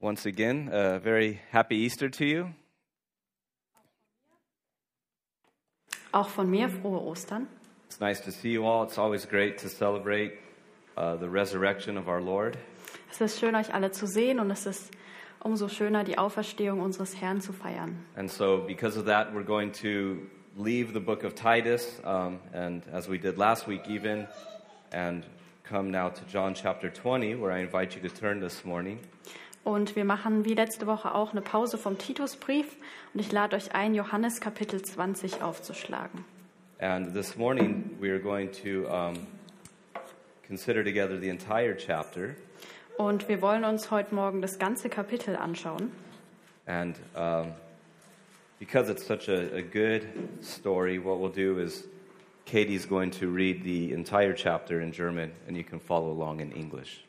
Once again, a very happy Easter to you. Auch von mir frohe Ostern. It's nice to see you all. It's always great to celebrate uh, the resurrection of our Lord. Es ist schön, euch alle zu sehen und es ist umso schöner, die Auferstehung unseres Herrn zu feiern. And so, because of that, we're going to leave the book of Titus, um, and as we did last week, even, and come now to John chapter 20, where I invite you to turn this morning. Und wir machen wie letzte Woche auch eine Pause vom Titusbrief und ich lade euch ein, Johannes Kapitel 20 aufzuschlagen. And this morning, we are going to um, consider together the entire chapter. Und wir wollen uns heute Morgen das ganze Kapitel anschauen. And um, because it's such a, a good story, what we'll do is Katie's going to read the entire chapter in German, and you can follow along in English.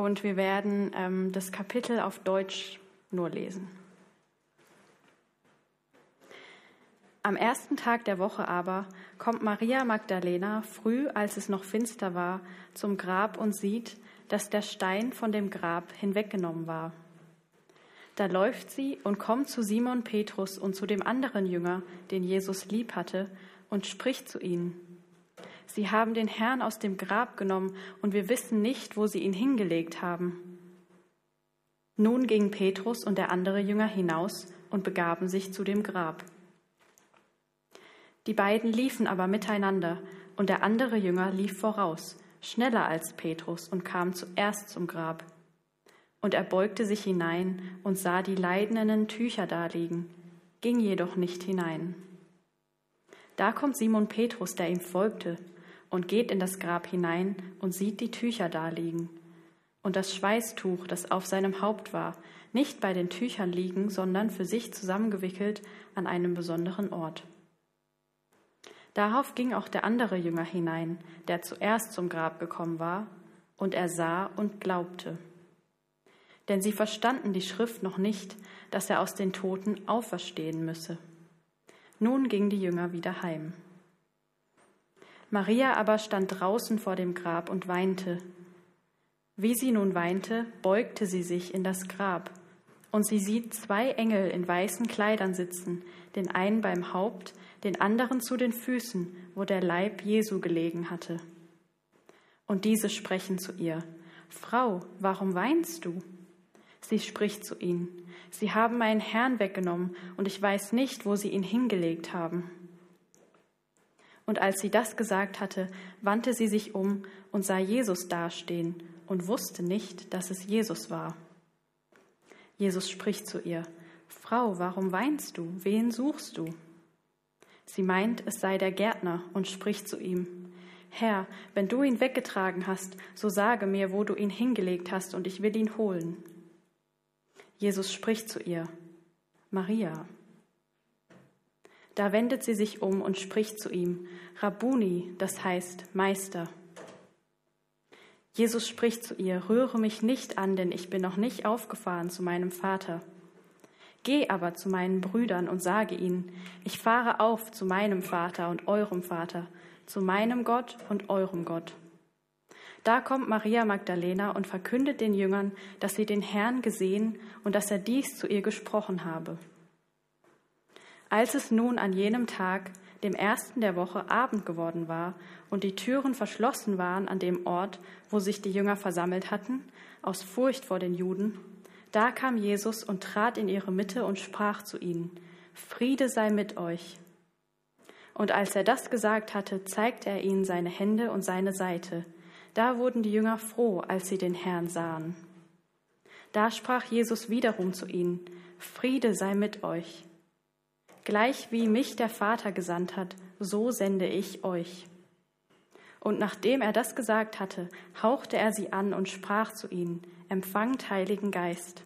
Und wir werden ähm, das Kapitel auf Deutsch nur lesen. Am ersten Tag der Woche aber kommt Maria Magdalena früh, als es noch finster war, zum Grab und sieht, dass der Stein von dem Grab hinweggenommen war. Da läuft sie und kommt zu Simon Petrus und zu dem anderen Jünger, den Jesus lieb hatte, und spricht zu ihnen. Sie haben den Herrn aus dem Grab genommen und wir wissen nicht, wo sie ihn hingelegt haben. Nun gingen Petrus und der andere Jünger hinaus und begaben sich zu dem Grab. Die beiden liefen aber miteinander, und der andere Jünger lief voraus, schneller als Petrus, und kam zuerst zum Grab. Und er beugte sich hinein und sah die leidenden Tücher daliegen, ging jedoch nicht hinein. Da kommt Simon Petrus, der ihm folgte, und geht in das Grab hinein und sieht die Tücher daliegen und das Schweißtuch, das auf seinem Haupt war, nicht bei den Tüchern liegen, sondern für sich zusammengewickelt an einem besonderen Ort. Darauf ging auch der andere Jünger hinein, der zuerst zum Grab gekommen war, und er sah und glaubte. Denn sie verstanden die Schrift noch nicht, dass er aus den Toten auferstehen müsse. Nun gingen die Jünger wieder heim. Maria aber stand draußen vor dem Grab und weinte. Wie sie nun weinte, beugte sie sich in das Grab, und sie sieht zwei Engel in weißen Kleidern sitzen, den einen beim Haupt, den anderen zu den Füßen, wo der Leib Jesu gelegen hatte. Und diese sprechen zu ihr, Frau, warum weinst du? Sie spricht zu ihnen, Sie haben meinen Herrn weggenommen, und ich weiß nicht, wo Sie ihn hingelegt haben. Und als sie das gesagt hatte, wandte sie sich um und sah Jesus dastehen und wusste nicht, dass es Jesus war. Jesus spricht zu ihr, Frau, warum weinst du? Wen suchst du? Sie meint, es sei der Gärtner und spricht zu ihm, Herr, wenn du ihn weggetragen hast, so sage mir, wo du ihn hingelegt hast, und ich will ihn holen. Jesus spricht zu ihr, Maria. Da wendet sie sich um und spricht zu ihm, Rabuni, das heißt Meister. Jesus spricht zu ihr, rühre mich nicht an, denn ich bin noch nicht aufgefahren zu meinem Vater. Geh aber zu meinen Brüdern und sage ihnen, ich fahre auf zu meinem Vater und eurem Vater, zu meinem Gott und eurem Gott. Da kommt Maria Magdalena und verkündet den Jüngern, dass sie den Herrn gesehen und dass er dies zu ihr gesprochen habe. Als es nun an jenem Tag, dem ersten der Woche, Abend geworden war und die Türen verschlossen waren an dem Ort, wo sich die Jünger versammelt hatten, aus Furcht vor den Juden, da kam Jesus und trat in ihre Mitte und sprach zu ihnen, Friede sei mit euch. Und als er das gesagt hatte, zeigte er ihnen seine Hände und seine Seite. Da wurden die Jünger froh, als sie den Herrn sahen. Da sprach Jesus wiederum zu ihnen, Friede sei mit euch. Gleich wie mich der Vater gesandt hat, so sende ich euch. Und nachdem er das gesagt hatte, hauchte er sie an und sprach zu ihnen, empfangt Heiligen Geist.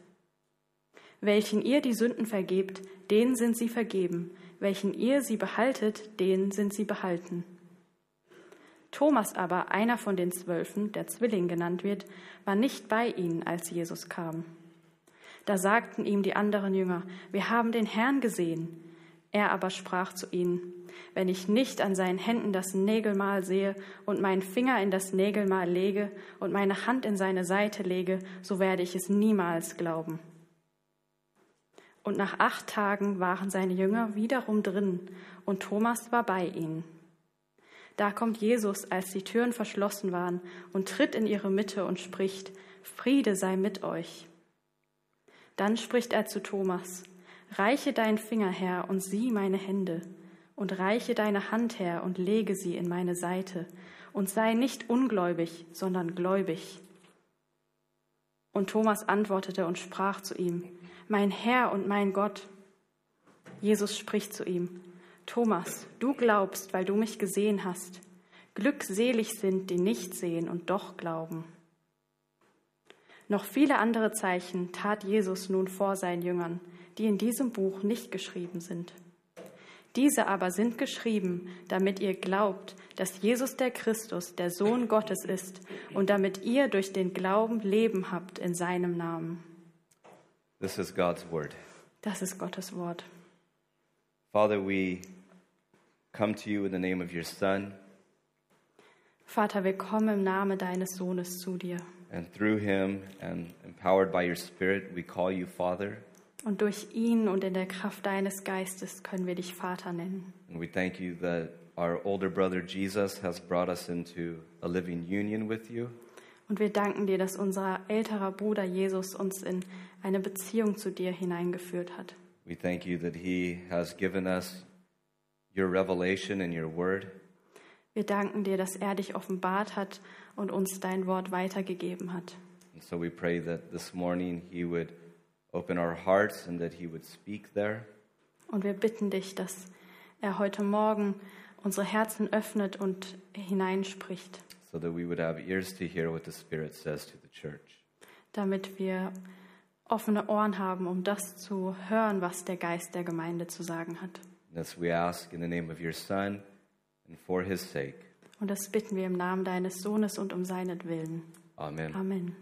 Welchen ihr die Sünden vergebt, denen sind sie vergeben, welchen ihr sie behaltet, denen sind sie behalten. Thomas aber, einer von den Zwölfen, der Zwilling genannt wird, war nicht bei ihnen, als Jesus kam. Da sagten ihm die anderen Jünger, wir haben den Herrn gesehen. Er aber sprach zu ihnen, wenn ich nicht an seinen Händen das Nägelmal sehe und meinen Finger in das Nägelmal lege und meine Hand in seine Seite lege, so werde ich es niemals glauben. Und nach acht Tagen waren seine Jünger wiederum drin, und Thomas war bei ihnen. Da kommt Jesus, als die Türen verschlossen waren, und tritt in ihre Mitte und spricht, Friede sei mit euch. Dann spricht er zu Thomas, Reiche deinen Finger her und sieh meine Hände, und reiche deine Hand her und lege sie in meine Seite, und sei nicht ungläubig, sondern gläubig. Und Thomas antwortete und sprach zu ihm, Mein Herr und mein Gott. Jesus spricht zu ihm, Thomas, du glaubst, weil du mich gesehen hast. Glückselig sind, die nicht sehen und doch glauben. Noch viele andere Zeichen tat Jesus nun vor seinen Jüngern, die in diesem Buch nicht geschrieben sind. Diese aber sind geschrieben, damit ihr glaubt, dass Jesus der Christus, der Sohn Gottes ist, und damit ihr durch den Glauben Leben habt in seinem Namen. This is God's word. Das ist Gottes Wort. Father, we come to you in the name of your Son, Vater, wir kommen im Namen deines Sohnes zu dir. and through him and empowered by your Spirit, we call you Father. Und durch ihn und in der Kraft deines Geistes können wir dich Vater nennen. And we thank you that our older brother Jesus has brought us into a living union with you. Und wir danken dir, dass unser älterer Bruder Jesus uns in eine Beziehung zu dir hineingeführt hat. We thank you that he has given us your revelation and your word. Wir danken dir, dass er dich offenbart hat und uns dein Wort weitergegeben hat. And so we pray that this morning he would open our hearts and that he would speak there. Und wir bitten dich, dass er heute Morgen unsere Herzen öffnet und hineinspricht, so that we would have ears to hear what the Spirit says to the church. damit wir offene Ohren haben, um das zu hören, was der Geist der Gemeinde zu sagen hat. This we ask in the name of your Son and for his sake. Und das bitten wir im Namen deines Sohnes und um seinetwillen. Amen. Amen.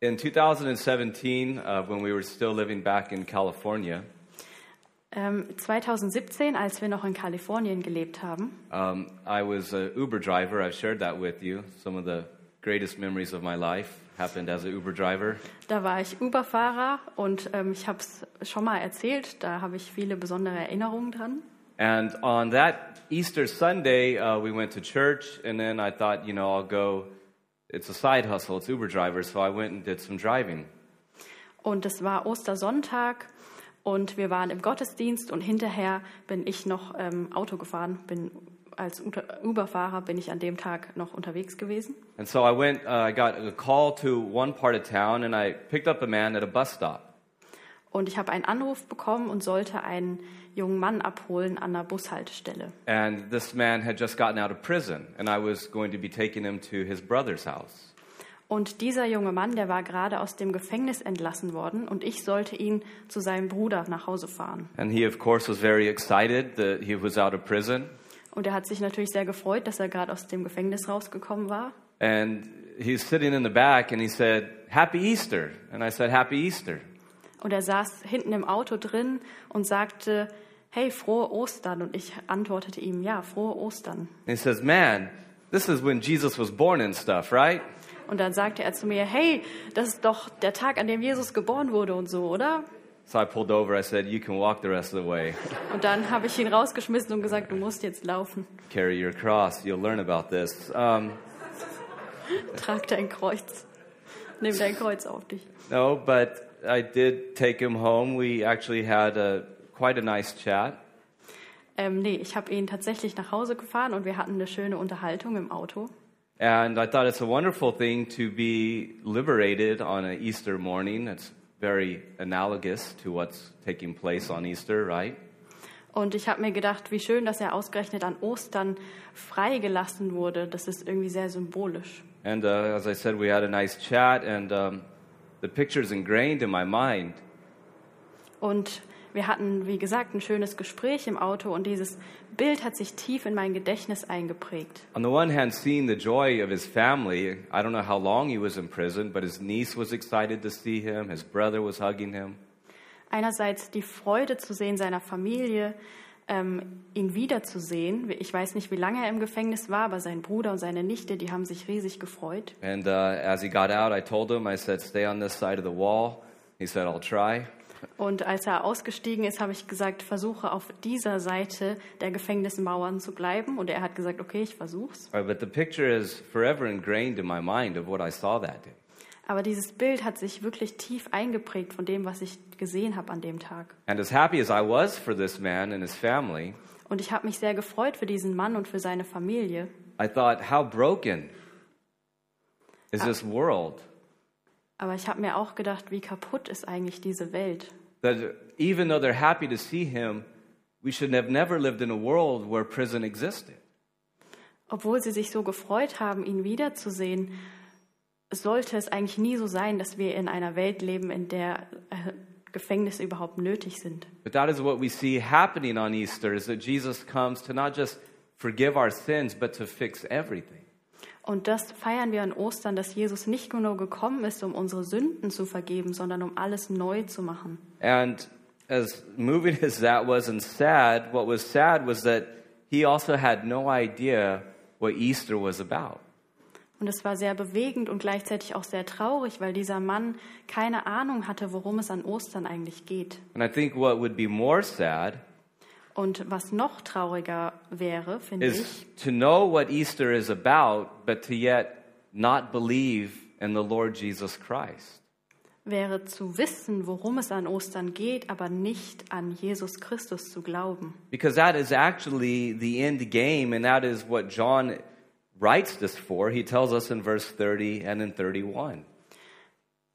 In 2017, uh, when we were still living back in California, Ähm, 2017, als wir noch in Kalifornien gelebt haben, um, I was an Uber driver. I've shared that with you. Some of the greatest memories of my life happened as an Uber driver. da war ich Uberfahrer und ähm, ich habe es schon mal erzählt, da habe ich viele besondere Erinnerungen dran. And on that Easter Sunday, uh, we went to church, and then I thought, you know, I'll go. It's a side hustle. It's Uber driver, so I went and did some driving. Und es war Ostersonntag und wir waren im Gottesdienst und hinterher bin ich noch ähm, Auto gefahren, bin als Uberfahrer bin ich an dem Tag noch unterwegs gewesen. And so I went, uh, I got a call to one part of town, and I picked up a man at a bus stop. Und ich habe einen Anruf bekommen und sollte einen jungen Mann abholen an der Bushaltestelle. And this man had just gotten out of prison, and I was going to be taking him to his brother's house. Und dieser junge Mann, der war gerade aus dem Gefängnis entlassen worden und ich sollte ihn zu seinem Bruder nach Hause fahren. And he, of course, was very excited that he was out of prison. Und er hat sich natürlich sehr gefreut, dass er gerade aus dem Gefängnis rausgekommen war. And he's sitting in the back, and he said, Happy Easter. And I said, Happy Easter. Und er saß hinten im Auto drin und sagte, hey, frohe Ostern. Und ich antwortete ihm, ja, frohe Ostern. And he says, Man, this is when Jesus was born and stuff, right? Und dann sagte er zu mir, hey, das ist doch der Tag, an dem Jesus geboren wurde und so, oder? So I pulled over. I said, You can walk the rest of the way. Und dann habe ich ihn rausgeschmissen und gesagt, du musst jetzt laufen. Carry your cross. You'll learn about this. Um, Trag dein Kreuz. Nimm dein Kreuz auf dich. no, but I did take him home. We actually had a, quite a nice chat. Ähm, nee, ich habe ihn tatsächlich nach Hause gefahren und wir hatten eine schöne Unterhaltung im Auto. And I thought it's a wonderful thing to be liberated on an Easter morning. It's very analogous to what's taking place on Easter, right? Und ich habe mir gedacht, wie schön, dass er ausgerechnet an Ostern freigelassen wurde. Das ist irgendwie sehr symbolisch. And uh, as I said, we had a nice chat, and um, the picture's ingrained in my mind. Und wir hatten, wie gesagt, ein schönes Gespräch im Auto und dieses Bild hat sich tief in mein Gedächtnis eingeprägt. On the one hand, seeing the joy of his family, I don't know how long he was in prison, but his niece was excited to see him, his brother was hugging him. Einerseits die Freude zu sehen seiner Familie, ähm, ihn wiederzusehen. Ich weiß nicht, wie lange er im Gefängnis war, aber sein Bruder und seine Nichte, die haben sich riesig gefreut. And uh, as he got out, I told him, I said, stay on this side of the wall. He said, I'll try. Und als er ausgestiegen ist, habe ich gesagt, versuche auf dieser Seite der Gefängnismauern zu bleiben. Und er hat gesagt, okay, ich versuch's. All right, but the picture is forever ingrained in my mind of what I saw that day. Aber dieses Bild hat sich wirklich tief eingeprägt von dem, was ich gesehen habe an dem Tag. And as happy as I was for this man and his family, Und ich habe mich sehr gefreut für diesen Mann und für seine Familie. I thought, how broken is this world Aber ich habe mir auch gedacht, wie kaputt ist eigentlich diese Welt. that even though they're happy to see him, we should have never lived in a world where prison existed. Obwohl sie sich so gefreut haben, ihn wiederzusehen, sollte es eigentlich nie so sein, dass wir in einer Welt leben, in der äh, Gefängnisse überhaupt nötig sind. But that is what we see happening on Easter is that Jesus comes to not just forgive our sins, but to fix everything. Und das feiern wir an Ostern, dass Jesus nicht nur gekommen ist, um unsere Sünden zu vergeben, sondern um alles neu zu machen. And as moving as that was and sad, what was sad was that he also had no idea what Easter was about. Und es war sehr bewegend und gleichzeitig auch sehr traurig, weil dieser Mann keine Ahnung hatte, worum es an Ostern eigentlich geht. And I think what would be more sad Und was noch trauriger wäre, finde ich, to know what Easter is about, but to yet not believe in the Lord Jesus Christ. wäre zu wissen, worum es an Ostern geht, aber nicht an Jesus Christus zu glauben. Because that is actually the end game, and that is what John writes this for. He tells us in verse 30 and in 31.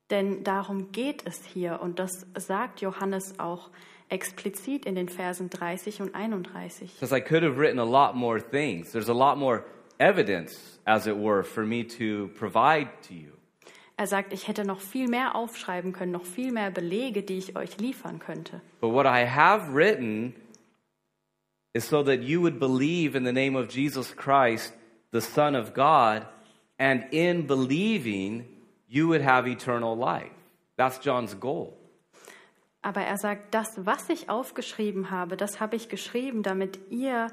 Denn darum geht es hier und das sagt Johannes auch explizit in den Versen 30 und 31. Because I could have written a lot more things. There's a lot more evidence, as it were, for me to provide to you. Er sagt, ich hätte noch viel mehr aufschreiben können, noch viel mehr Belege, die ich euch liefern könnte. But what I have written is so that you would believe in the name of Jesus Christ, the Son of God, and in believing, you would have eternal life. That's John's goal. Aber er sagt, das, was ich aufgeschrieben habe, das habe ich geschrieben, damit ihr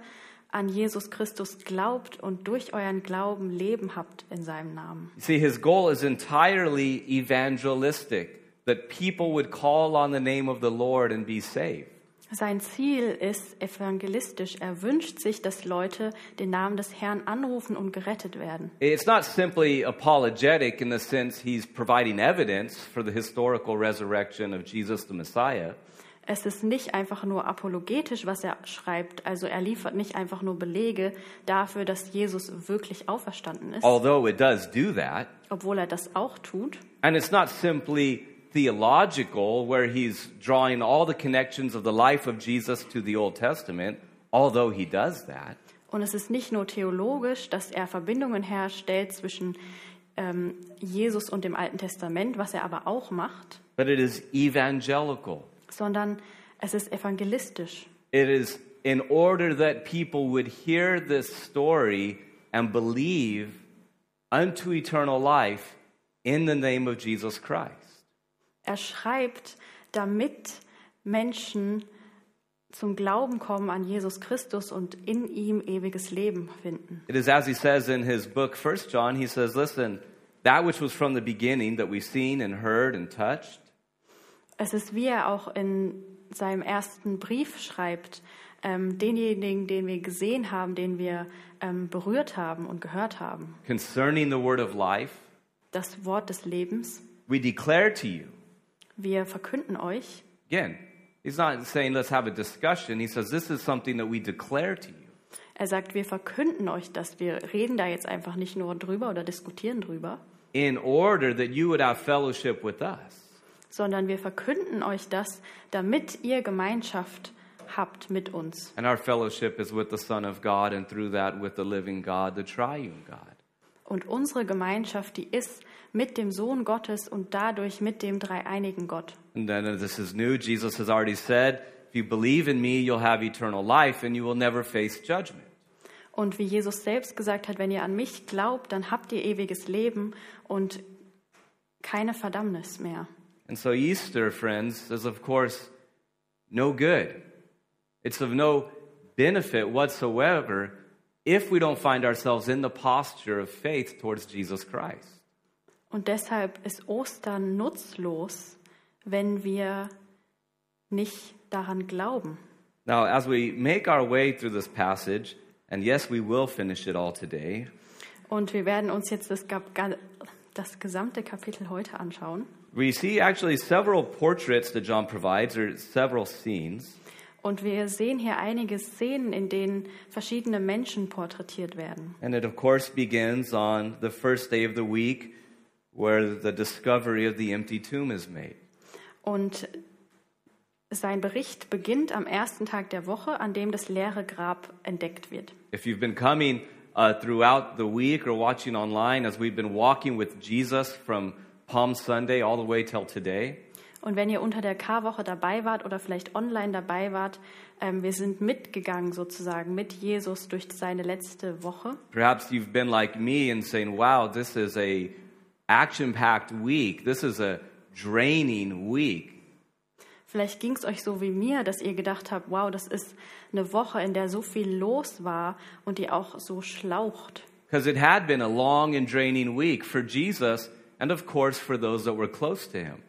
an Jesus Christus glaubt und durch euren Glauben Leben habt in seinem Namen. See, his goal is entirely evangelistic, that people would call on the name of the Lord and be saved. Sein Ziel ist evangelistisch. Er wünscht sich, dass Leute den Namen des Herrn anrufen und gerettet werden. It's not simply apologetic in the sense he's providing evidence for the historical resurrection of Jesus the Messiah. Es ist nicht einfach nur apologetisch, was er schreibt. Also er liefert nicht einfach nur Belege dafür, dass Jesus wirklich auferstanden ist, although it does do that. obwohl er das auch tut. And it's not simply theological, where he's drawing all the connections of the life of Jesus to the Old Testament, although he does that. Und es ist nicht nur theologisch, dass er Verbindungen herstellt zwischen ähm, Jesus und dem Alten Testament, was er aber auch macht, But it is evangelical. sondern es ist evangelistisch. It is in order that people would hear this story and believe unto eternal life in the name of Jesus Christ. Er schreibt, damit Menschen zum Glauben kommen an Jesus Christus und in ihm ewiges Leben finden. It is as he says in his book, First John, he says, Listen, that which was from the beginning that we've seen and heard and touched, Es ist, wie er auch in seinem ersten Brief schreibt, ähm, denjenigen, den wir gesehen haben, den wir ähm, berührt haben und gehört haben. concerning the word of life, Das Wort des Lebens. we declare to you. Wir verkünden euch. Again, he's not saying let's have a discussion. He says this is something that we declare to you. Er sagt, wir verkünden euch das. Wir reden da jetzt einfach nicht nur drüber oder diskutieren drüber, in order that you would have fellowship with us. sondern wir verkünden euch das, damit ihr Gemeinschaft habt mit uns. And our fellowship is with the Son of God, and through that with the living God, the triune God. Und unsere Gemeinschaft, die ist mit dem Sohn Gottes und dadurch mit dem dreieinigen Gott. And then this is new. Jesus has already said, if you believe in me, you'll have eternal life and you will never face judgment. Und wie Jesus selbst gesagt hat, wenn ihr an mich glaubt, dann habt ihr ewiges Leben und keine Verdammnis mehr. And so Easter, friends, is of course no good. It's of no benefit whatsoever if we don't find ourselves in the posture of faith towards Jesus Christ. Und deshalb ist Ostern nutzlos, wenn wir nicht daran glauben. Now, as we make our way through this passage, and yes, we will finish it all today, Und wir werden uns jetzt das, das gesamte Kapitel heute anschauen. we see actually several portraits that John provides, or several scenes. Und wir sehen hier einige Szenen, in denen verschiedene Menschen porträtiert werden. And it, of course, begins on the first day of the week where the discovery of the empty tomb is made. Und sein Bericht beginnt am ersten Tag der Woche, an dem das leere Grab entdeckt wird. If you've been coming uh, throughout the week or watching online as we've been walking with Jesus from Palm Sunday all the way till today, Und wenn ihr unter der Karwoche dabei wart oder vielleicht online dabei wart, ähm, wir sind mitgegangen sozusagen mit Jesus durch seine letzte Woche. perhaps you've been like me and saying, wow, this is a action-packed week. This is a draining week. Vielleicht ging es euch so wie mir, dass ihr gedacht habt, wow, das ist eine Woche, in der so viel los war und die auch so schlaucht. Because it had been a long and draining week for Jesus and, of course, for those that were close to him.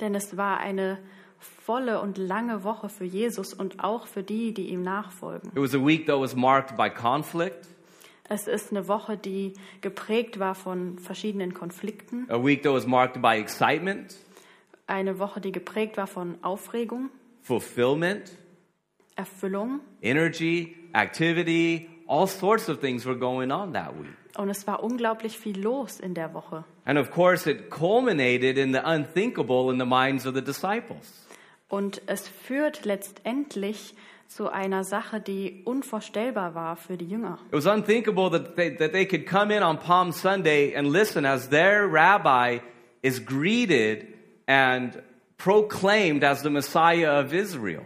Denn es war eine volle und lange Woche für Jesus und auch für die, die ihm nachfolgen. It was a week that was marked by conflict, Es ist eine Woche, die geprägt war von verschiedenen Konflikten, a week that was marked by excitement, eine Woche, die geprägt war von Aufregung, fulfillment, Erfüllung energy, activity, all sorts of things were going on that week. und es war unglaublich viel los in der Woche. And of course, it culminated in the unthinkable in the minds of the disciples. Und es führt letztendlich zu einer Sache, die unvorstellbar war für die Jünger. It was unthinkable that they, that they could come in on Palm Sunday and listen as their rabbi is greeted and proclaimed as the Messiah of Israel.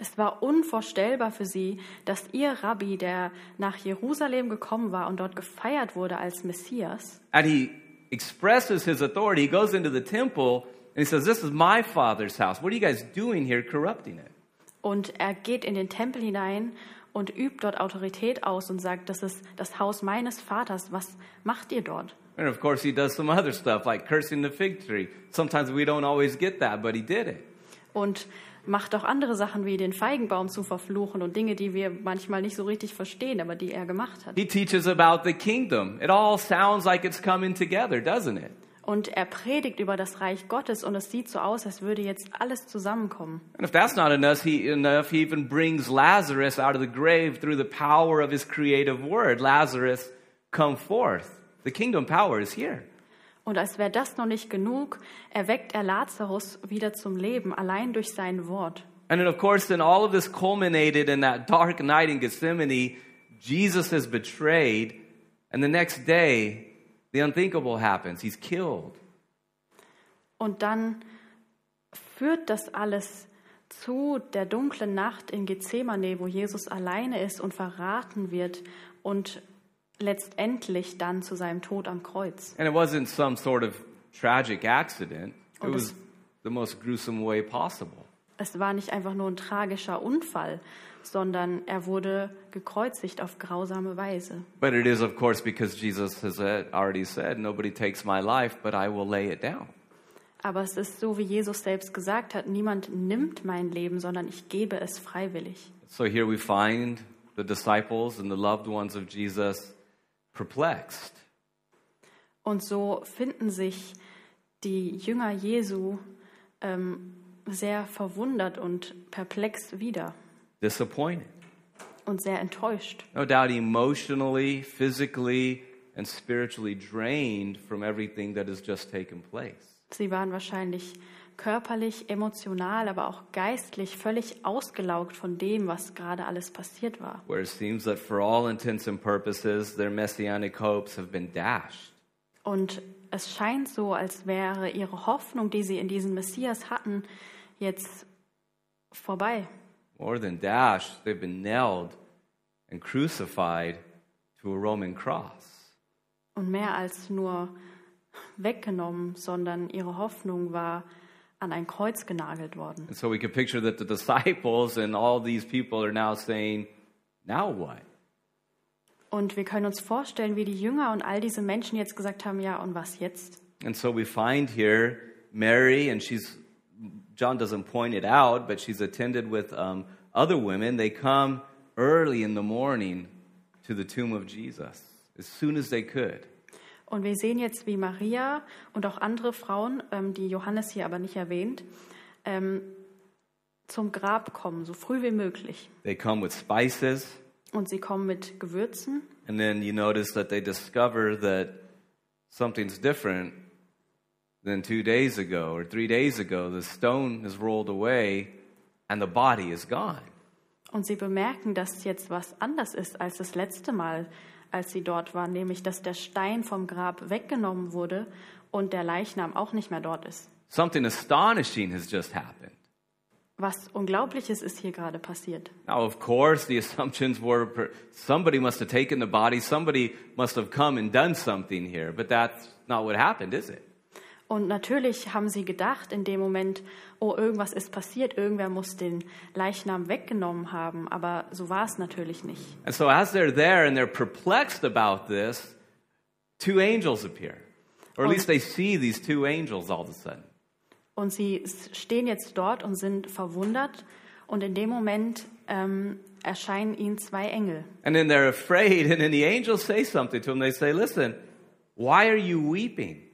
Es war unvorstellbar für sie, dass ihr Rabbi, der nach Jerusalem gekommen war und dort gefeiert wurde als Messias, And he expresses his authority. He goes into the temple and he says, This is my father's house. What are you guys doing here corrupting it? Und er geht in den Tempel hinein und übt dort Autorität aus und sagt, das ist das Haus meines Vaters. Was macht ihr dort? And of course, he does some other stuff like cursing the fig tree. Sometimes we don't always get that, but he did it. Und macht auch andere Sachen wie den Feigenbaum zu verfluchen und Dinge, die wir manchmal nicht so richtig verstehen, aber die er gemacht hat. He teaches about the kingdom. It all sounds like it's coming together, doesn't it? Und er predigt über das Reich Gottes und es sieht so aus, als würde jetzt alles zusammenkommen. And if that's not enough, he, enough, he even brings Lazarus out of the grave through the power of his creative word. Lazarus, come forth. The kingdom power is here. Und als wäre das noch nicht genug, erweckt er Lazarus wieder zum Leben, allein durch sein Wort. And then, of course, then all of this culminated in that dark night in Gethsemane. Jesus is betrayed, and the next day, the unthinkable happens. He's killed. Und dann führt das alles zu der dunklen Nacht in Gethsemane, wo Jesus alleine ist und verraten wird und letztendlich dann zu seinem Tod am Kreuz. And it wasn't some sort of tragic accident, it was the most gruesome way possible. Es war nicht einfach nur ein tragischer Unfall, sondern er wurde gekreuzigt auf grausame Weise. But it is, of course, because Jesus has already said, Nobody takes my life, but I will lay it down. Aber es ist so, wie Jesus selbst gesagt hat, niemand nimmt mein Leben, sondern ich gebe es freiwillig. So here we find the disciples and the loved ones of Jesus perplexed. Und so finden sich die Jünger Jesu ähm, sehr verwundert und perplex wieder disappointed. und sehr enttäuscht. No doubt emotionally, physically, and spiritually drained from everything that has just taken place. Sie waren wahrscheinlich körperlich, emotional, aber auch geistlich völlig ausgelaugt von dem, was gerade alles passiert war. Where it seems that for all intents and purposes, their messianic hopes have been dashed. Und es scheint so, als wäre ihre Hoffnung, die sie in diesen Messias hatten, jetzt vorbei. More than dashed, they've been nailed and crucified to a Roman cross. Und mehr als nur weggenommen, sondern ihre Hoffnung war an ein Kreuz genagelt worden. And so we can picture that the disciples and all these people are now saying, now what? Und wir können uns vorstellen, wie die Jünger und all diese Menschen jetzt gesagt haben, ja, und was jetzt? And so we find here Mary, and she's John doesn't point it out, but she's attended with um, other women. They come early in the morning to the tomb of Jesus as soon as they could. Und wir sehen jetzt, wie Maria und auch andere Frauen, ähm, die Johannes hier aber nicht erwähnt, ähm, zum Grab kommen, so früh wie möglich. They come with spices, Und sie kommen mit Gewürzen. and then you notice that they discover that something's different than two days ago or three days ago. The stone is rolled away and the body is gone. Und sie bemerken, dass jetzt was anders ist als das letzte Mal, als sie dort waren, nämlich dass der Stein vom Grab weggenommen wurde und der Leichnam auch nicht mehr dort ist. Something astonishing has just happened. Was Unglaubliches ist hier gerade passiert. Now, of course, the assumptions were somebody must have taken the body, somebody must have come and done something here, but that's not what happened, is it? Und natürlich haben sie gedacht in dem Moment, oh, irgendwas ist passiert, irgendwer muss den Leichnam weggenommen haben, aber so war es natürlich nicht. And so, as they're there and they're perplexed about this, two angels appear. Or at least they see these two angels all of a sudden. Und sie stehen jetzt dort und sind verwundert und in dem Moment ähm, erscheinen ihnen zwei Engel. And then they're afraid, and then the angels say something to them. They say, Listen, why are you weeping?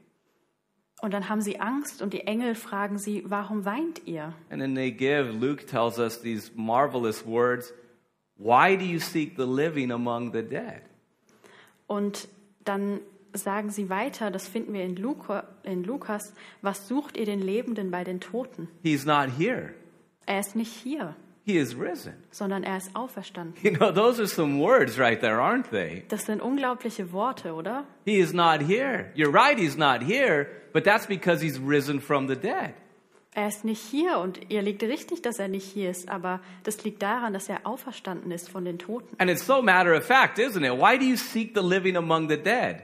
Und dann haben sie Angst und die Engel fragen sie, warum weint ihr? And then they give, Luke tells us these marvelous words Why do you seek the living among the dead? Und dann sagen sie weiter, das finden wir in, Luca, in Lukas, was sucht ihr den Lebenden bei den Toten? He's not here, Er ist nicht hier, he is risen. sondern er ist auferstanden. You know, those are some words right there, aren't they? Das sind unglaubliche Worte, oder? He is not here. You're right, he's not here, but that's because he's risen from the dead. Er ist nicht hier und ihr liegt richtig, dass er nicht hier ist, aber das liegt daran, dass er auferstanden ist von den Toten. And it's so matter of fact, isn't it? Why do you seek the living among the dead?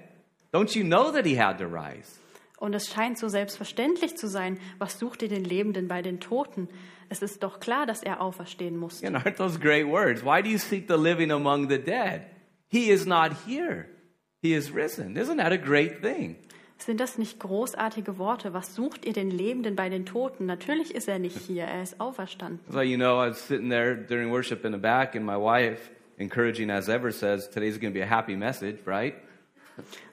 Don't you know that he had to rise? Und es scheint so selbstverständlich zu sein, was sucht ihr den Lebenden bei den Toten? Es ist doch klar, dass er auferstehen muss. And aren't those great words? Why do you seek the living among the dead? He is not here. He is risen. Isn't that a great thing? Sind das nicht großartige Worte? Was sucht ihr den Lebenden bei den Toten? Natürlich ist er nicht hier, er ist auferstanden. So, you know, I was sitting there during worship in the back, and my wife, encouraging as ever, says, Today's going to be a happy message, right?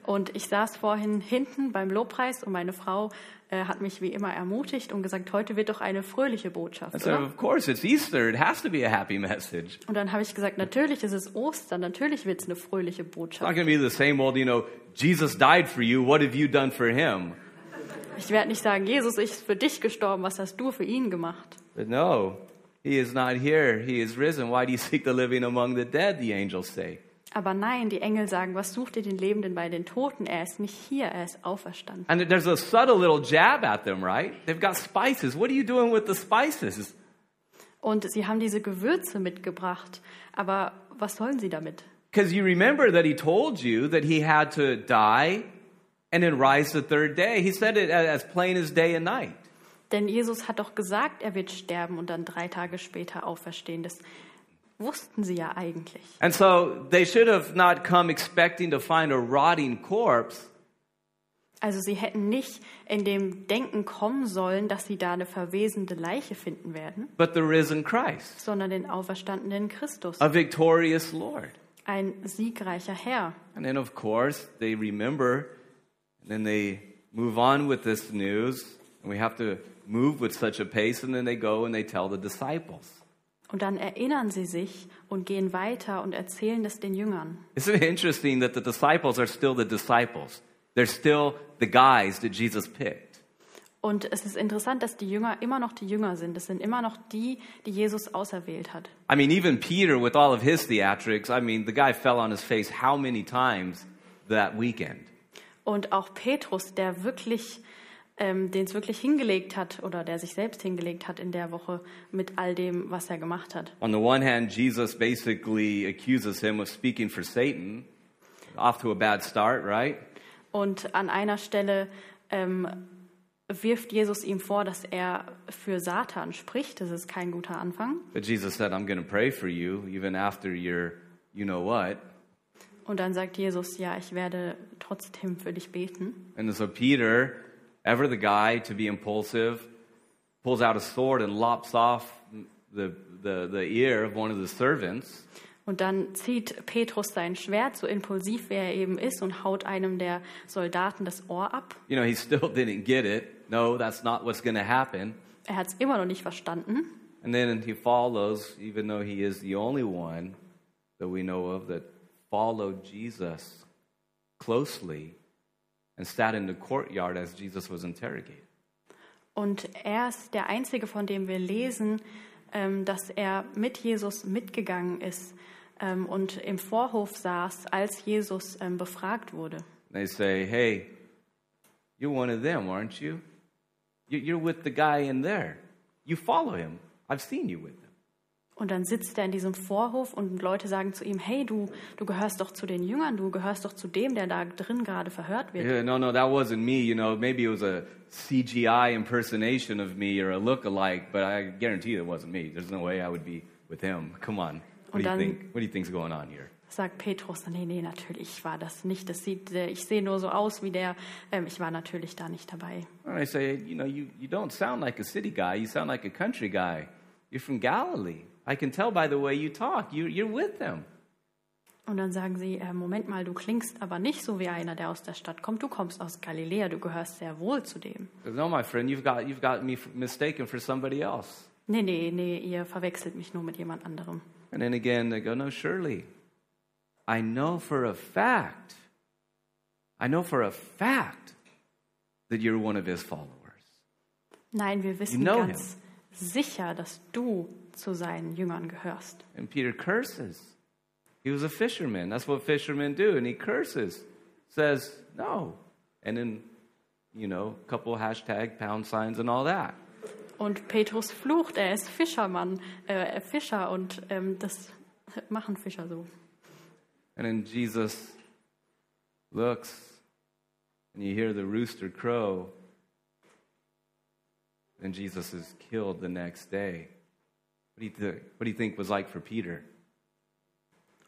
Und ich saß vorhin hinten beim Lobpreis und meine Frau äh, hat mich wie immer ermutigt und gesagt, heute wird doch eine fröhliche Botschaft. Said, Oder? Of course, it's Easter. It has to be a happy message. Und dann habe ich gesagt, natürlich ist es Ostern, natürlich wird es eine fröhliche It's not Botschaft. going to be the same old, you know, Jesus died for you. What have you done for him? Ich werde nicht sagen, Jesus, ich ist für dich gestorben, was hast du für ihn gemacht? But no, he is not here. He is risen. Why do you seek the living among the dead? The angels say. Aber nein, die Engel sagen, was sucht ihr den Lebenden bei den Toten? Er ist nicht hier, er ist auferstanden. And there's a subtle little jab at them, right? They've got spices. What are you doing with the spices? Und sie haben diese Gewürze mitgebracht. Aber was sollen sie damit? Because you remember that he told you that he had to die and then rise the third day. He said it as plain as day and night. Denn Jesus hat doch gesagt, er wird sterben und dann drei Tage später auferstehen. Das wussten sie ja eigentlich. And so they should have not come expecting to find a rotting corpse. Also sie hätten nicht in dem Denken kommen sollen, dass sie da eine verwesende Leiche finden werden, but the risen Christ, sondern den auferstandenen Christus, a victorious Lord. ein siegreicher Herr. And then, of course, they remember, and then they move on with this news, and we have to move with such a pace, and then they go and they tell the disciples. Und dann erinnern sie sich und gehen weiter und erzählen es den Jüngern. Isn't it interesting that the disciples are still the disciples? They're still the guys that Jesus picked. Und es ist interessant, dass die Jünger immer noch die Jünger sind. Es sind immer noch die, die Jesus auserwählt hat. I mean, even Peter, with all of his theatrics, I mean, the guy fell on his face how many times that weekend? Und auch Petrus, der wirklich, ähm, den es wirklich hingelegt hat oder der sich selbst hingelegt hat in der Woche mit all dem, was er gemacht hat. On the one hand, Jesus basically accuses him of speaking for Satan. Off to a bad start, right? Und an einer Stelle ähm, wirft Jesus ihm vor, dass er für Satan spricht. Das ist kein guter Anfang. But Jesus said, I'm going to pray for you even after your you know what. Und dann sagt Jesus, ja, ich werde trotzdem für dich beten. And so Peter, ever the guy to be impulsive, pulls out a sword and lops off the, the, the ear of one of the servants. Und dann zieht Petrus sein Schwert, so impulsiv wie er eben ist, und haut einem der Soldaten das Ohr ab. You know, he still didn't get it. No, that's not what's going to happen. Er hat es immer noch nicht verstanden. And then he follows, even though he is the only one that we know of that followed Jesus closely and sat in the courtyard as Jesus was interrogated. Und er ist der Einzige, von dem wir lesen, ähm, dass er mit Jesus mitgegangen ist ähm, und im Vorhof saß, als Jesus ähm, befragt wurde. They say, Hey, you're one of them, aren't you? You- You're with the guy in there. You follow him. I've seen you with him. Und dann sitzt er in diesem Vorhof und Leute sagen zu ihm, hey, du, du gehörst doch zu den Jüngern, du gehörst doch zu dem, der da drin gerade verhört wird. Yeah, no, no, that wasn't me. You know, maybe it was a CGI impersonation of me or a look-alike, but I guarantee you it wasn't me. There's no way I would be with him. Come on. What do you think? What do you think's going on here? Sagt Petrus, nee, nee, natürlich war das nicht. Das sieht, äh, ich sehe nur so aus wie der. Ähm, ich war natürlich da nicht dabei. And I say, you know, you, you don't sound like a city guy. You sound like a country guy. You're from Galilee. I can tell by the way you talk. You, you're with them. Und dann sagen sie, äh, Moment mal, du klingst aber nicht so wie einer, der aus der Stadt kommt. Du kommst aus Galiläa, du gehörst sehr wohl zu dem. No, my friend, you've got, you've got me mistaken for somebody else. Nee, nee, nee, ihr verwechselt mich nur mit jemand anderem. And then again, they go, no, surely. I know for a fact, I know for a fact that you're one of his followers. Nein, wir wissen You know ganz sicher, dass du zu seinen Jüngern gehörst. And Peter curses. He was a fisherman. That's what fishermen do. And he curses, says, no. And then, you know, a couple hashtag pound signs and all that. Und Petrus flucht, er ist Fischermann, äh, Fischer und ähm, das machen Fischer so. And then Jesus looks and you hear the rooster crow. And Jesus is killed the next day. What do you, th- what do you think was like for Peter?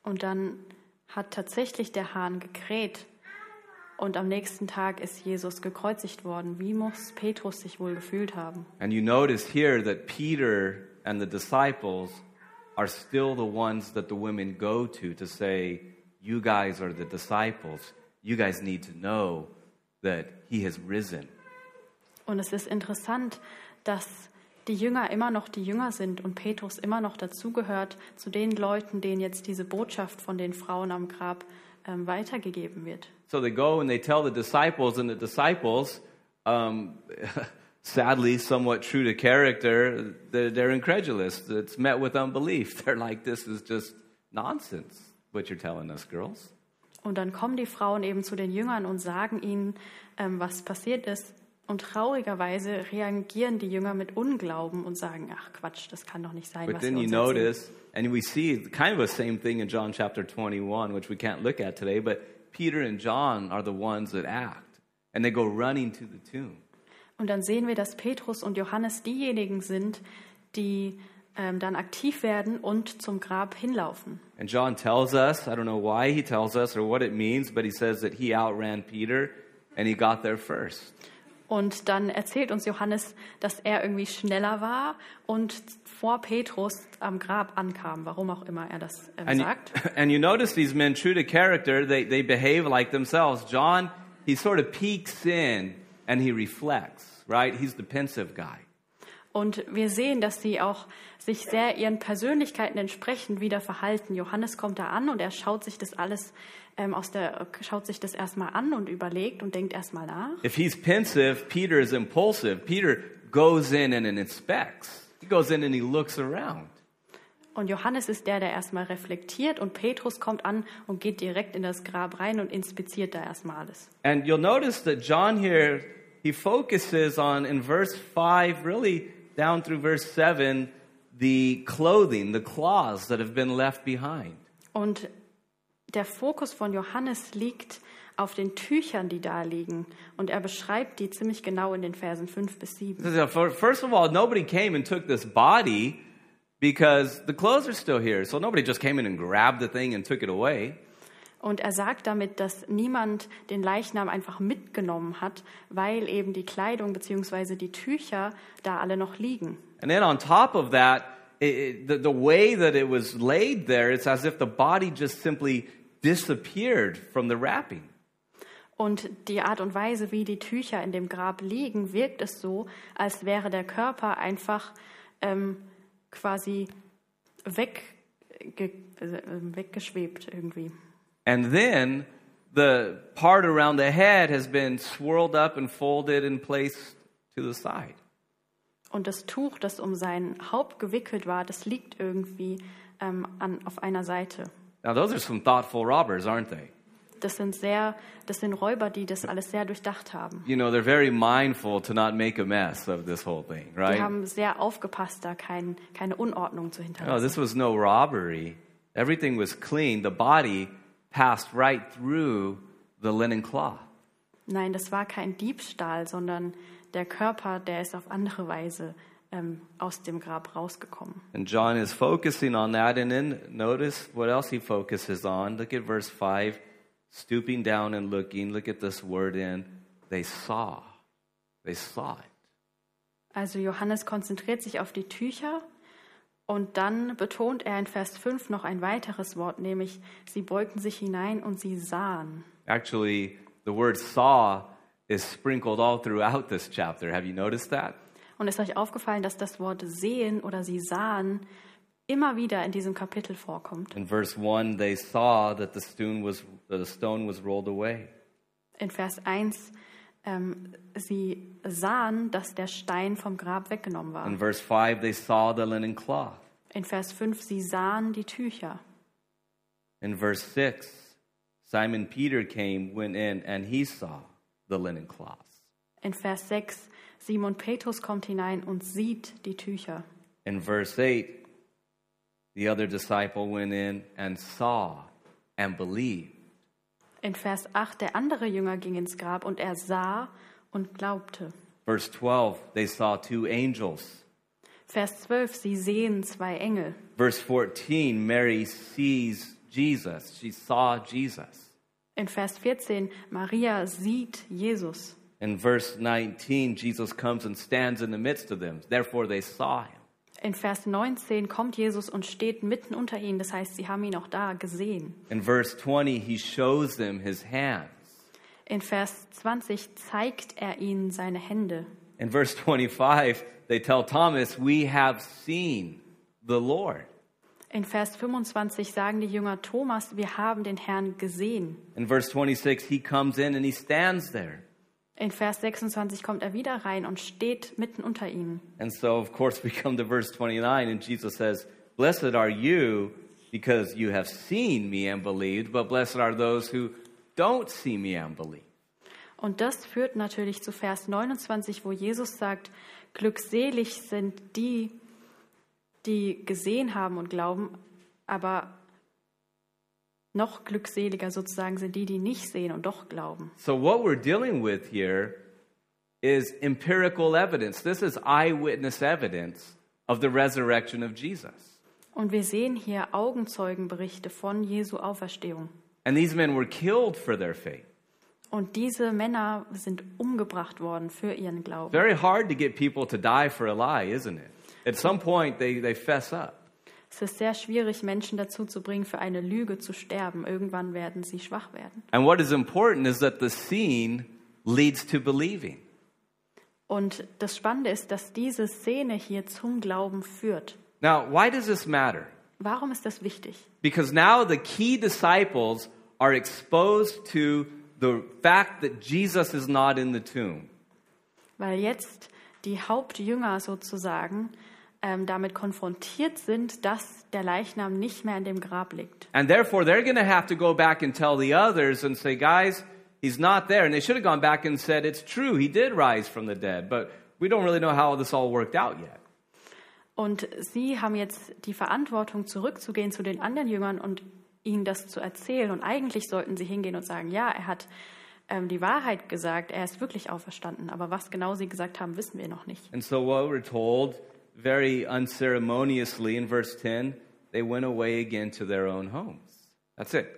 Und dann hat tatsächlich der Hahn gekräht und am nächsten Tag ist Jesus gekreuzigt worden. Wie muss Petrus sich wohl gefühlt haben? And you notice here that Peter and the disciples are still the ones that the women go to to say, You guys are the disciples. You guys need to know that he has risen. Und es ist interessant, dass die Jünger immer noch die Jünger sind und Petrus immer noch dazugehört zu den Leuten, denen jetzt diese Botschaft von den Frauen am Grab ähm, weitergegeben wird. So they go and they tell the disciples, and the disciples, um, sadly, somewhat true to character, they're, they're incredulous. It's met with unbelief. They're like, This is just nonsense, what you're telling us, girls. Und dann kommen die Frauen eben zu den Jüngern und sagen ihnen, ähm, was passiert ist. Und traurigerweise reagieren die Jünger mit Unglauben und sagen, ach Quatsch, das kann doch nicht sein, But was then ihr you uns notice, and we see kind of the same thing in John chapter 21, which we can't look at today, but Peter and John are the ones that act, and they go running to the tomb. Und dann sehen wir, dass Petrus und Johannes diejenigen sind, die ähm, dann aktiv werden und zum Grab hinlaufen. And John tells us, I don't know why he tells us or what it means, but he says that he outran Peter and he got there first. Und dann erzählt uns Johannes, dass er irgendwie schneller war und vor Petrus am Grab ankam, warum auch immer er das ähm, And you, sagt. and you notice these men, true to character, they, they behave like themselves. John, he sort of peeks in and he reflects, right? He's the pensive guy. Und wir sehen, dass sie auch sich sehr ihren Persönlichkeiten entsprechend wieder verhalten. Johannes kommt da an und er schaut sich das alles ähm, aus der, schaut sich das erstmal an und überlegt und denkt erstmal nach. If he's pensive, Peter is impulsive. Peter goes in and inspects. He goes in and he looks around. Und Johannes ist der, der erstmal reflektiert und Petrus kommt an und geht direkt in das Grab rein und inspiziert da erstmal alles. And you'll notice that John here, he focuses on, in verse 5, really down through verse 7, the clothing, the cloths that have been left behind. Und der Fokus von Johannes liegt auf den Tüchern, die da liegen. Und er beschreibt die ziemlich genau in den Versen 5 bis 7. First of all, nobody came and took this body because the clothes are still here. So nobody just came in and grabbed the thing and took it away. Und er sagt damit, dass niemand den Leichnam einfach mitgenommen hat, weil eben die Kleidung bzw. die Tücher da alle noch liegen. And then on top of that, it, it, the, the way that it was laid there, it's as if the body just simply disappeared from the wrapping. Und die Art und Weise, wie die Tücher in dem Grab liegen, wirkt es so, als wäre der Körper einfach ähm, quasi weg, ge, äh, weggeschwebt irgendwie. And then the part around the head has been swirled up and folded and placed to the side. Und das Tuch, das um sein Haupt gewickelt war, das liegt irgendwie ähm, an, auf einer Seite. Now, those are some thoughtful robbers, aren't they? Das sind sehr, das sind Räuber, die das alles sehr durchdacht haben. You know, they're very mindful to not make a mess of this whole thing, Die right? haben sehr aufgepasst, da kein, keine Unordnung zu No, hinterlassen. this was no robbery. Everything was clean. The body passed right through the linen cloth. Nein, das war kein Diebstahl, sondern der Körper, der ist auf andere Weise ähm, aus dem Grab rausgekommen. And John is focusing on that. And then notice what else he focuses on. Look at verse 5. Stooping down and looking. Look at this word in. They saw. They saw it. Also Johannes konzentriert sich auf die Tücher und dann betont er in Vers 5 noch ein weiteres Wort, nämlich sie beugten sich hinein und sie sahen. Actually, the word saw is sprinkled all throughout this chapter. Have you noticed that? Und ist euch aufgefallen, dass das Wort sehen oder sie sahen immer wieder in diesem Kapitel vorkommt? In verse 1, they saw that the stone was, the stone was rolled away. In Vers 1, ähm, sie sahen, dass der Stein vom Grab weggenommen war. In verse 5, they saw the linen cloth. In Vers 5, sie sahen die Tücher. In verse 6, Simon Peter came, went in, and he saw the linen cloth. In Vers 6, Simon Petrus kommt hinein und sieht die Tücher. In verse 8, the other disciple went in and saw and believed. In Vers 8, der andere Jünger ging ins Grab und er sah und glaubte. Verse 12, they saw two angels. Vers 12, sie sehen zwei Engel. Verse 14, Mary sees Jesus. She saw Jesus. In Vers 14, Maria sieht Jesus. In verse 19, Jesus comes and stands in the midst of them. Therefore, they saw him. In Vers 19 kommt Jesus und steht mitten unter ihnen, das heißt, sie haben ihn auch da gesehen. In verse 20, he shows them his hands. In Vers 20 zeigt er ihnen seine Hände. In verse 25, they tell Thomas, We have seen the Lord. In Vers 25 sagen die Jünger Thomas, wir haben den Herrn gesehen. In verse 26, he comes in and he stands there. In Vers 26 kommt er wieder rein und steht mitten unter ihnen. And so, of course, we come to verse 29, and Jesus says, Blessed are you because you have seen me and believed, but blessed are those who don't see me and believe. Und das führt natürlich zu Vers 29, wo Jesus sagt, glückselig sind die, die gesehen haben und glauben, aber noch glückseliger sozusagen sind die, die nicht sehen und doch glauben. So, what we're dealing with here is empirical evidence. This is eyewitness evidence of the resurrection of Jesus. Und wir sehen hier Augenzeugenberichte von Jesu Auferstehung. And these men were killed for their faith. Und diese Männer sind umgebracht worden für ihren Glauben. Very hard to get people to die for a lie, isn't it? At some point, they, they fess up. Es ist sehr schwierig, Menschen dazu zu bringen, für eine Lüge zu sterben. Irgendwann werden sie schwach werden. And what is important is that the scene leads to believing. Und das Spannende ist, dass diese Szene hier zum Glauben führt. Now, why does this matter? Warum ist das wichtig? Because now the key disciples are exposed to the fact that Jesus is not in the tomb. Weil jetzt die Hauptjünger sozusagen ähm, damit konfrontiert sind, dass der Leichnam nicht mehr in dem Grab liegt. And therefore, they're going to have to go back and tell the others and say, guys, he's not there. And they should have gone back and said, it's true, he did rise from the dead, but we don't really know how this all worked out yet. Und sie haben jetzt die Verantwortung, zurückzugehen zu den anderen Jüngern und ihnen das zu erzählen. Und eigentlich sollten sie hingehen und sagen, ja, er hat ähm, die Wahrheit gesagt, er ist wirklich auferstanden. Aber was genau sie gesagt haben, wissen wir noch nicht. And so, what we're told very unceremoniously in verse 10, they went away again to their own homes. That's it.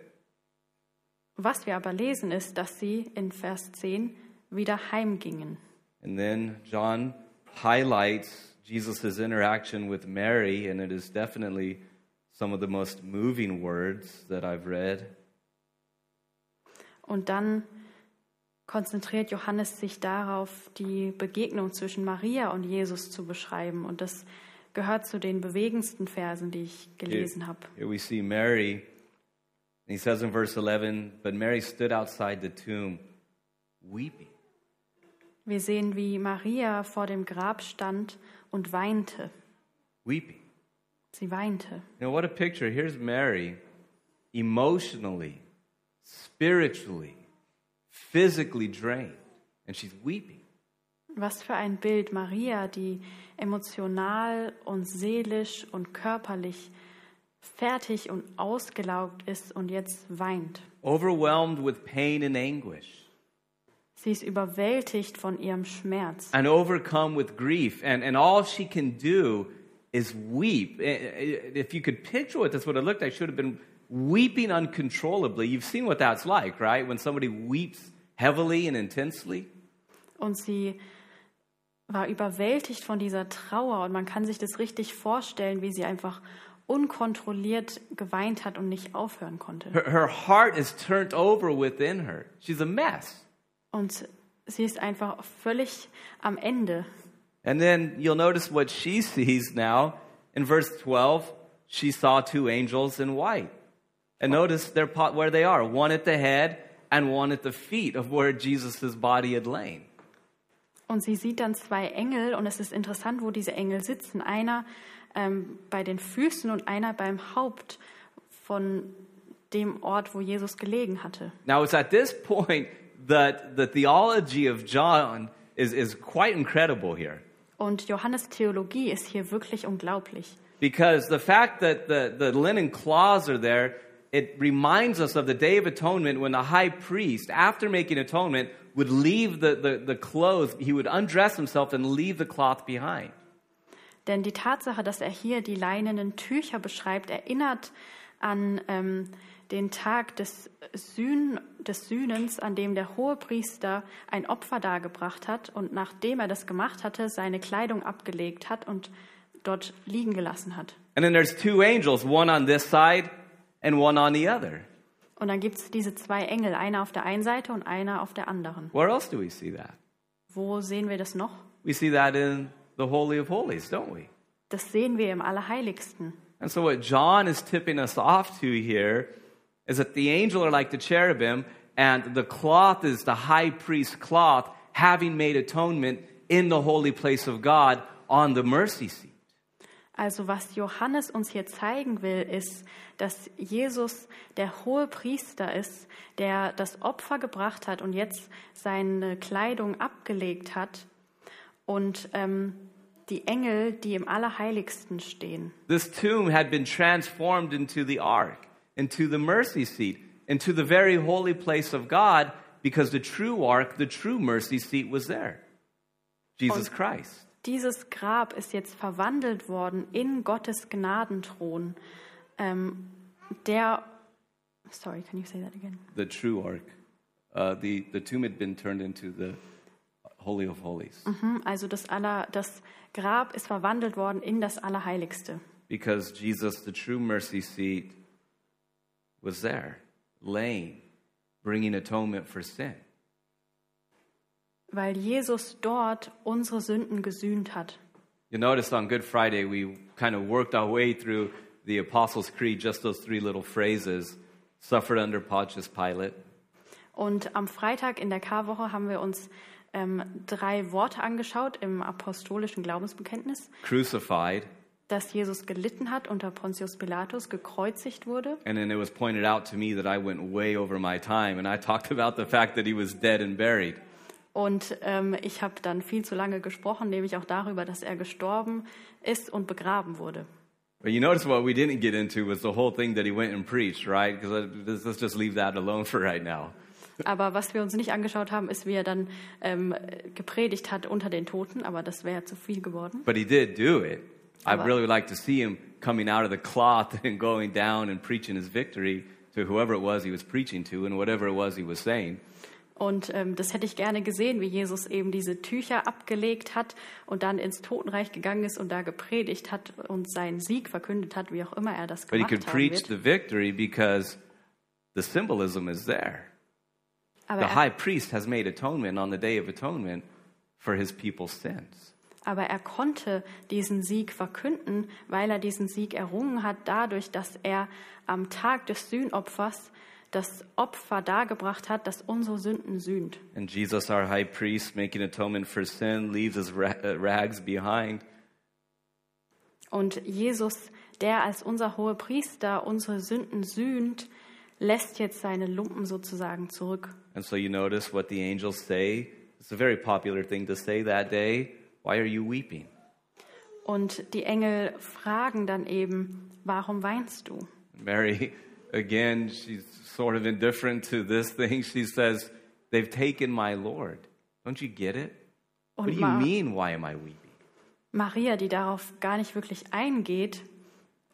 Was wir aber lesen, ist, dass sie in Vers 10 wieder heimgingen. And then John highlights Jesus' interaction with Mary, and it is definitely some of the most moving words that I've read. Und dann konzentriert Johannes sich darauf, die Begegnung zwischen Maria und Jesus zu beschreiben. Und das gehört zu den bewegendsten Versen, die ich gelesen habe. Here we see Mary, and he says in verse 11, But Mary stood outside the tomb weeping. Wir sehen, wie Maria vor dem Grab stand und weinte. Weeping. Sie weinte. You know, what a picture. Here's Mary, emotionally, spiritually, physically drained, and she's weeping. Was für ein Bild Maria, die emotional und seelisch und körperlich fertig und ausgelaugt ist und jetzt weint. Overwhelmed with pain and anguish, Sie ist überwältigt von ihrem Schmerz and overcome with grief, and, and all she can do is weep. If you could picture what this would have looked like, she would have been weeping uncontrollably. You've seen what that's like, right? When somebody weeps heavily and intensely. und sie war überwältigt von dieser Trauer und man kann sich das richtig vorstellen, wie sie einfach unkontrolliert geweint hat und nicht aufhören konnte. Her, her heart is turned over within her. She's a mess. Und sie ist einfach völlig am Ende. And then you'll notice what she sees now. In verse 12, she saw two angels in white. And notice their pot where they are one at the head and one at the feet of where Jesus' body had lain. Und sie sieht dann zwei Engel und es ist interessant, wo diese Engel sitzen. Einer ähm, bei den Füßen und einer beim Haupt von dem Ort, wo Jesus gelegen hatte. Now, it's at this point that the theology of John is, is quite incredible here. Und Johannes Theologie ist hier wirklich unglaublich. Because the fact that the, the linen cloths are there, it reminds us of the Day of Atonement when the high priest, after making atonement, would leave the, the, the clothes, he would undress himself and leave the cloth behind. Denn die Tatsache, dass er hier die leinenen Tücher beschreibt, erinnert an ähm, den Tag des, Sühn, des Sühnens, an dem der Hohepriester ein Opfer dargebracht hat und nachdem er das gemacht hatte, seine Kleidung abgelegt hat und dort liegen gelassen hat. And then there's two angels, one on this side and one on the other. Und dann gibt es diese zwei Engel, einer auf der einen Seite und einer auf der anderen. Where else do we see that? Wo sehen wir das noch? We see that in the Holy of Holies, don't we? Das sehen wir im Allerheiligsten. And so, what John is tipping us off to here is that the angel are like the cherubim, and the cloth is the high priest cloth, having made atonement in the holy place of God on the mercy seat. Also was Johannes uns hier zeigen will, ist, dass Jesus der hohe Priester ist, der das Opfer gebracht hat und jetzt seine Kleidung abgelegt hat und ähm, die Engel, die im Allerheiligsten stehen. This tomb had been transformed into the ark, into the mercy seat, into the very holy place of God, because the true ark, the true mercy seat was there Jesus Und- Christ. Dieses Grab ist jetzt verwandelt worden in Gottes Gnadenthron, ähm, der, sorry, can you say that again? the true ark. Uh, the, the tomb had been turned into the Holy of Holies Mhm, Also das, Aller, das Grab ist verwandelt worden in das Allerheiligste. because Jesus, the true mercy seat, was there, laying, bringing atonement for sin. Weil Jesus dort unsere Sünden gesühnt hat. You notice on Good Friday, we kind of worked our way through the Apostles' Creed, just those three little phrases suffered under Pontius Pilate, Und am Freitag in der Karwoche haben wir uns ähm, drei Worte angeschaut im apostolischen Glaubensbekenntnis, crucified, dass Jesus gelitten hat unter Pontius Pilatus, gekreuzigt wurde. and then it was pointed out to me that I went way over my time, and I talked about the fact that he was dead and buried. Und ähm, ich habe dann viel zu lange gesprochen, nämlich auch darüber, dass er gestorben ist und begraben wurde. But you notice what we didn't get into was the whole thing that he went and preached, right? Because let's just leave that alone for right now. Aber was wir uns nicht angeschaut haben, ist, wie er dann ähm, gepredigt hat unter den Toten, aber das wäre zu viel geworden. But he did do it. Aber- really would like to see him coming out of the cloth and going down and preaching his victory to whoever it was he was preaching to and whatever it was he was saying. Und ähm, das hätte ich gerne gesehen, wie Jesus eben diese Tücher abgelegt hat und dann ins Totenreich gegangen ist und da gepredigt hat und seinen Sieg verkündet hat, wie auch immer er das gemacht there. Aber The high priest has made atonement on the Day of Atonement for his people's sins. aber er konnte diesen Sieg verkünden, weil er diesen Sieg errungen hat, dadurch, dass er am Tag des Sühnopfers das Opfer dargebracht hat, das unsere Sünden sühnt. And Jesus, our high priest, making atonement for sin, leaves his uh, rags behind. Und Jesus, der als unser hoher Priester unsere Sünden sühnt, lässt jetzt seine Lumpen sozusagen zurück. And so you notice what the angels say. It's a very popular thing to say that day. Why are you weeping? Und die Engel fragen dann eben, warum weinst du? Mary, again, she's sort of indifferent to this thing. She says, They've taken my Lord. Don't you get it? What do Und you mean, why am I weeping? Maria, die darauf gar nicht wirklich eingeht,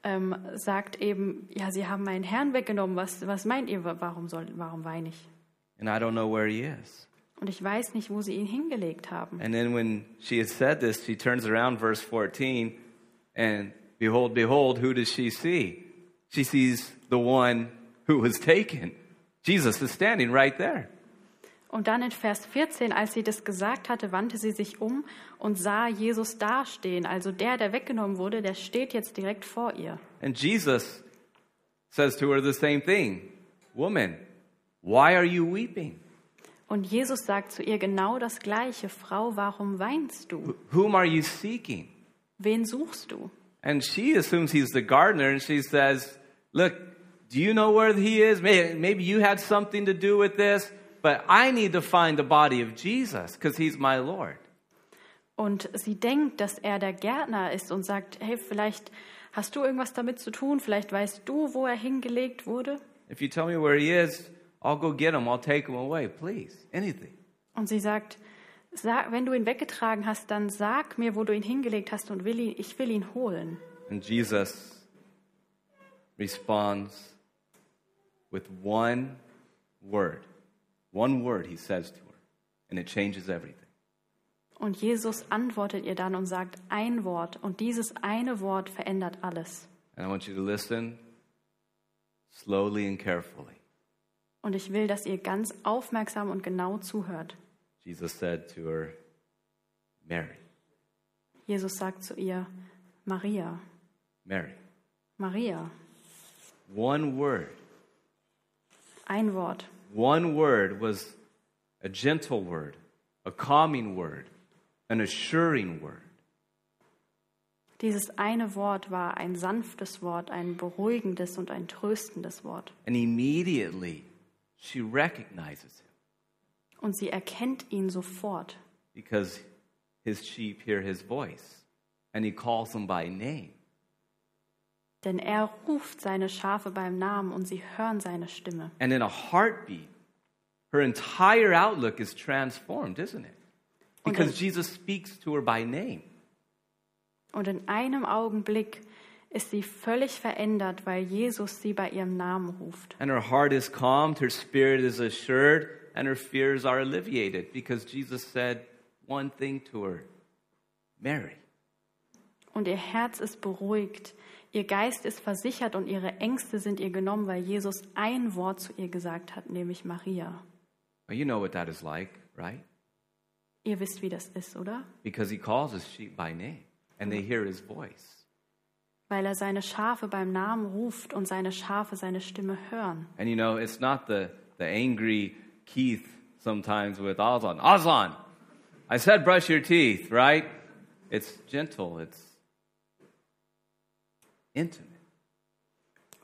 ähm, sagt eben, ja, sie haben meinen Herrn weggenommen. Was, was meint ihr, warum, soll, warum weine ich? And I don't know where he is. Und ich weiß nicht, wo sie ihn hingelegt haben. And then when she had said this, she turns around, verse 14, and behold, behold, who does she see? She sees the one who was taken. Jesus is standing right there. Und dann in Vers 14, als sie das gesagt hatte, wandte sie sich um und sah Jesus dastehen. Also der, der weggenommen wurde, der steht jetzt direkt vor ihr. And Jesus says to her the same thing Woman, why are you weeping? Und Jesus sagt zu ihr genau das Gleiche. Frau, warum weinst du? Whom are you seeking? Wen suchst du? And she assumes he's the gardener, and she says, Look, do you know where he is? May- Maybe you had something to do with this, but I need to find the body of Jesus because he's my Lord. Und sie denkt, dass er der Gärtner ist und sagt, hey, vielleicht hast du irgendwas damit zu tun, vielleicht weißt du, wo er hingelegt wurde. If you tell me where he is, I'll go get him. I'll take him away, please. Anything. Und sie sagt, sag, wenn du ihn weggetragen hast, dann sag mir, wo du ihn hingelegt hast und will ihn, ich will ihn holen. And Jesus responds with one word. One word he says to her, and it changes everything. Und Jesus antwortet ihr dann und sagt ein Wort. Und dieses eine Wort verändert alles. And I want you to listen slowly and carefully. Und ich will, dass ihr ganz aufmerksam und genau zuhört. Jesus said to her, Mary, Jesus sagt zu ihr, Maria, Mary. Maria, One word, ein Wort. one word was a gentle word, a calming word, an assuring word. Dieses eine Wort war ein sanftes Wort, ein beruhigendes und ein tröstendes Wort. And immediately she recognizes him Und sie erkennt ihn sofort, because his sheep hear his voice and he calls them by name. Denn er ruft seine Schafe beim Namen und sie hören seine Stimme. And in a heartbeat, her entire outlook is transformed, isn't it? Because Jesus speaks to her by name. Und in einem Augenblick ist sie völlig verändert, weil Jesus sie bei ihrem Namen ruft. And her heart is calmed, her spirit is assured, and her fears are alleviated because Jesus said one thing to her Mary. Und ihr Herz ist beruhigt, ihr Geist ist versichert und ihre Ängste sind ihr genommen, weil Jesus ein Wort zu ihr gesagt hat, nämlich Maria. Well, you know what that is like, right? Ihr wisst, wie das ist, oder? Because he calls his sheep by name and they hear his voice. Weil er seine Schafe beim Namen ruft und seine Schafe seine Stimme hören. And you know, it's not the, the angry Keith sometimes with Ozan. Ozan, I said brush your teeth, right? It's gentle, it's intimate.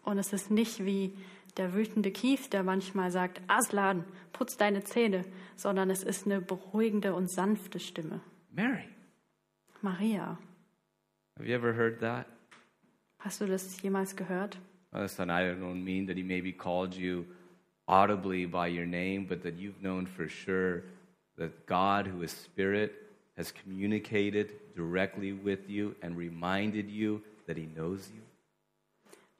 Und es ist nicht wie der wütende Kief, der manchmal sagt, Aslan, putz deine Zähne, sondern es ist eine beruhigende und sanfte Stimme. Mary, Maria, have you ever heard that? hast du das jemals gehört? Listen, I don't mean that he maybe called you audibly by your name, but that you've known for sure that God, who is Spirit, has communicated directly with you and reminded you that he knows you.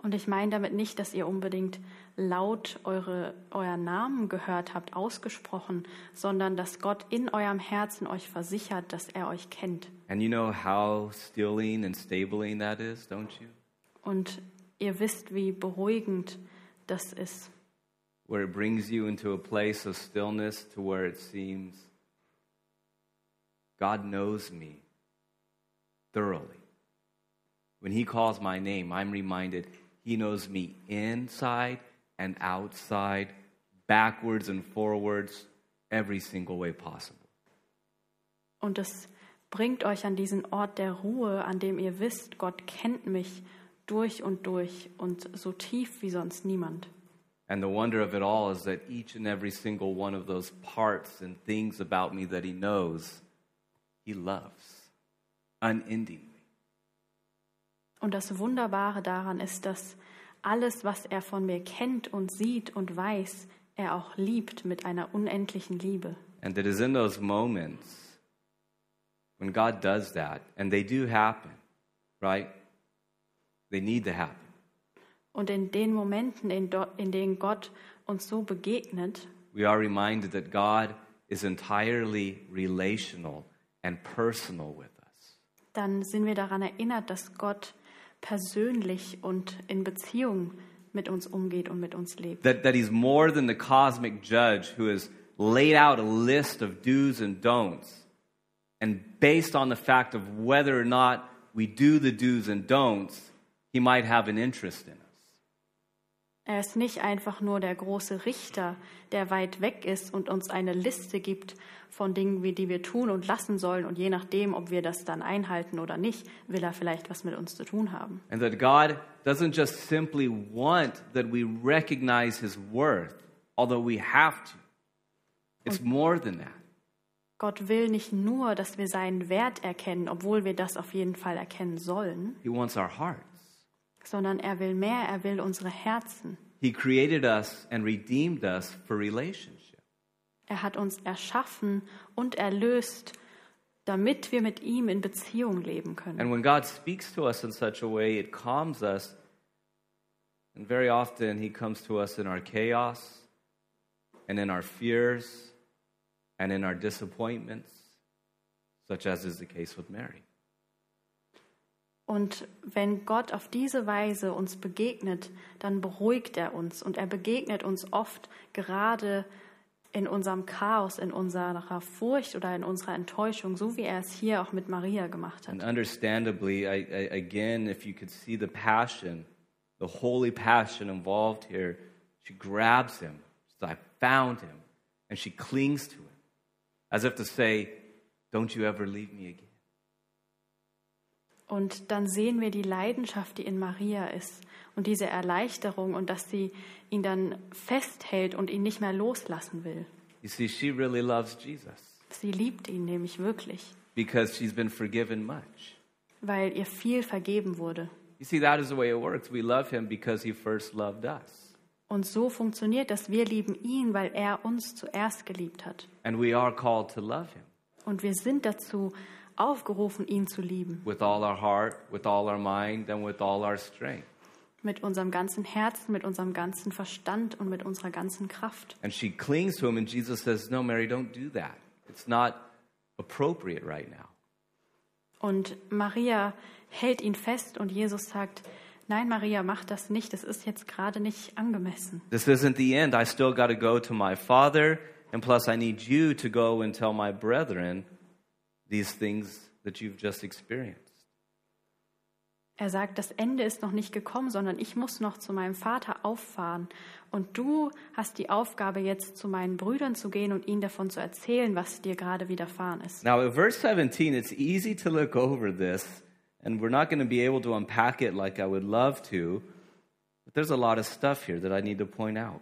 Und ich meine damit nicht, dass ihr unbedingt laut eure, euren Namen gehört habt, ausgesprochen, sondern dass Gott in eurem Herzen euch versichert, dass er euch kennt. And you know how stilling and stabling that is, don't you? Und ihr wisst, wie beruhigend das ist. Where it brings you into a place of stillness to where it seems God knows me thoroughly. When He calls my name, I'm reminded He knows me inside and outside, backwards and forwards, every single way possible. Und es bringt euch an diesen Ort der Ruhe, an dem ihr wisst, Gott kennt mich durch und durch und so tief wie sonst niemand. And the wonder of it all is that each and every single one of those parts and things about me that He knows, He loves unendingly. Und das Wunderbare daran ist, dass alles, was er von mir kennt und sieht und weiß, er auch liebt mit einer unendlichen Liebe. And it is in those moments when God does that, and they do happen, right? They need to happen. Und in den Momenten, in, do, in denen Gott uns so begegnet, We are reminded that God is entirely relational and personal with us. dann sind wir daran erinnert, dass Gott persönlich und in Beziehung mit uns umgeht und mit uns lebt. That, that He's more than the cosmic judge who has laid out a list of do's and don'ts. And based on the fact of whether or not we do the do's and don'ts, He might have an interest in us. Er ist nicht einfach nur der große Richter, der weit weg ist und uns eine Liste gibt von Dingen, die wir tun und lassen sollen. Und je nachdem, ob wir das dann einhalten oder nicht, will er vielleicht was mit uns zu tun haben. And that God doesn't just simply want that we recognize His worth, although we have to. It's more than that. Gott will nicht nur, dass wir seinen Wert erkennen, obwohl wir das auf jeden Fall erkennen sollen, He wants our hearts. Sondern er will mehr, er will unsere Herzen. He created us and redeemed us for relationship. Er hat uns erschaffen und erlöst, damit wir mit ihm in Beziehung leben können. And when God speaks to us in such a way, it calms us. And very often, He comes to us in our chaos and in our fears and in our disappointments, such as is the case with Mary. Und wenn Gott auf diese Weise uns begegnet, dann beruhigt er uns und er begegnet uns oft gerade in unserem Chaos, in unserer Furcht oder in unserer Enttäuschung, so wie er es hier auch mit Maria gemacht And hat. understandably, I, I, again, if you could see the passion, the holy passion involved here, she grabs him. She says, I found him. And she clings to him as if to say, Don't you ever leave me again. Und dann sehen wir die Leidenschaft, die in Maria ist und diese Erleichterung und dass sie ihn dann festhält und ihn nicht mehr loslassen will. You see, she really loves Jesus Sie liebt ihn nämlich wirklich, because she's been forgiven much. weil ihr viel vergeben wurde. You see, that is the way it works. We love him because he first loved us. Und so funktioniert das. Wir lieben ihn, weil er uns zuerst geliebt hat. And we are called to love him Und wir sind dazu aufgerufen, ihn zu lieben. with all our heart, with all our mind, and with all our strength. Mit unserem ganzen Herzen, mit unserem ganzen Verstand und mit unserer ganzen Kraft. And she clings to him, and Jesus says, No, Mary, don't do that. It's not appropriate right now. Und Maria hält ihn fest und Jesus sagt, nein, Maria, mach das nicht. Das ist jetzt gerade nicht angemessen. This isn't the end. I still got to go to my father, and plus, I need you to go and tell my brethren these things that you've just experienced. Er sagt, das Ende ist noch nicht gekommen, sondern ich muss noch zu meinem Vater auffahren. Und du hast die Aufgabe, jetzt zu meinen Brüdern zu gehen und ihnen davon zu erzählen, was dir gerade widerfahren ist. Now, at verse 17, it's easy to look over this, and we're not going to be able to unpack it like I would love to, but there's a lot of stuff here that I need to point out.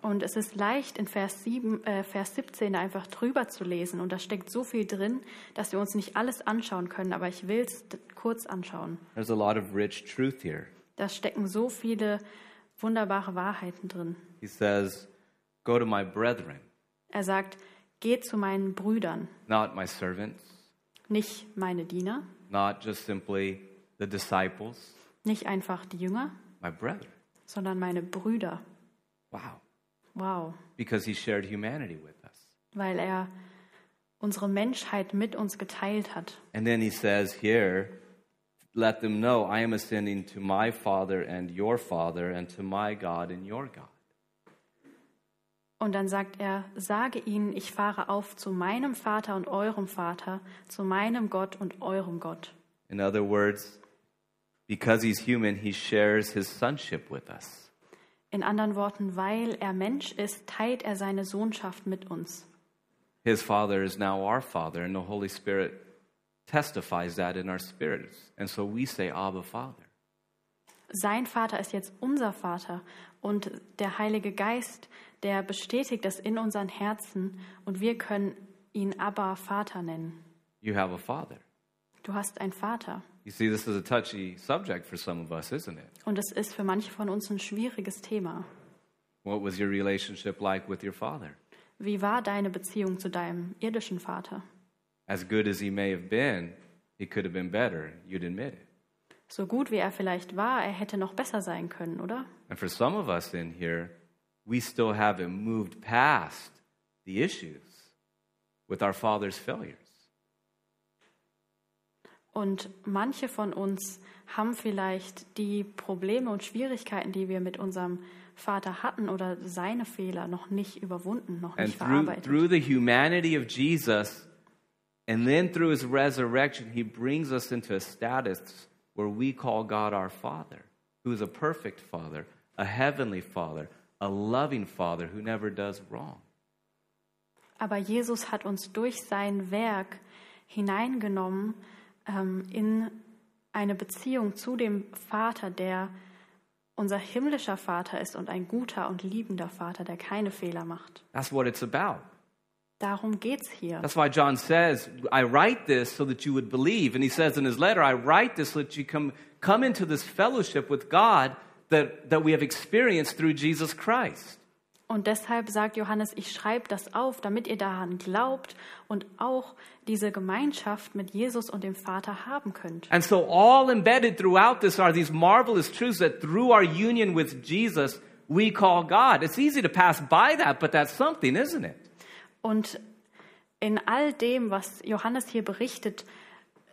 Und es ist leicht, in Vers, 7, äh, Vers 17 einfach drüber zu lesen. Und da steckt so viel drin, dass wir uns nicht alles anschauen können. Aber ich will es kurz anschauen. There's a lot of rich truth here. Da stecken so viele wunderbare Wahrheiten drin. He says, Go to my brethren, Er sagt, geht zu meinen Brüdern, not my servants, nicht meine Diener, not just simply the disciples, nicht einfach die Jünger, my brethren. sondern meine Brüder. Wow. Wow, Because he shared humanity with us. weil er unsere Menschheit mit uns geteilt hat. And then he says here, let them know I am ascending to my Father and your Father, and to my God and your God. Und dann sagt er, sage ihnen, ich fahre auf zu meinem Vater und eurem Vater, zu meinem Gott und eurem Gott. In other words, because he's human, he shares his sonship with us. In anderen Worten, weil er Mensch ist, teilt er seine Sohnschaft mit uns. His Father is now our Father, and the Holy Spirit testifies that in our spirits. And so we say, Abba, Father. Sein Vater ist jetzt unser Vater und der Heilige Geist, der bestätigt das in unseren Herzen und wir können ihn Abba Vater nennen. You have a Father. Du hast einen Vater. You see, this is a touchy subject for some of us, isn't it? Und es ist für manche von uns ein schwieriges Thema. What was your relationship like with your Father? Wie war deine Beziehung zu deinem irdischen Vater? As good as he may have been, he could have been better. You'd admit it. So gut wie er vielleicht war, er hätte noch besser sein können, oder? And for some of us in here, we still haven't moved past the issues with our Father's failures. Und manche von uns haben vielleicht die Probleme und Schwierigkeiten, die wir mit unserem Vater hatten oder seine Fehler noch nicht überwunden, noch And nicht through, verarbeitet. through the humanity of Jesus, and then through his resurrection, he brings us into a status where we call God our Father, who is a perfect Father, a heavenly Father, a loving Father who never does wrong. Aber Jesus hat uns durch sein Werk hineingenommen in eine Beziehung zu dem Vater, der unser himmlischer Vater ist und ein guter und liebender Vater, der keine Fehler macht. That's what it's about. Darum geht's hier. That's why John says, I write this so that you would believe. And he says in his letter, I write this so that you come, come into this fellowship with God that, that we have experienced through Jesus Christ. Und deshalb sagt Johannes, ich schreibe das auf, damit ihr daran glaubt und auch diese Gemeinschaft mit Jesus und dem Vater haben könnt. And so, all embedded throughout this are these marvelous truths that through our union with Jesus, we call God. It's easy to pass by that, but that's something, isn't it? Und in all dem, was Johannes hier berichtet,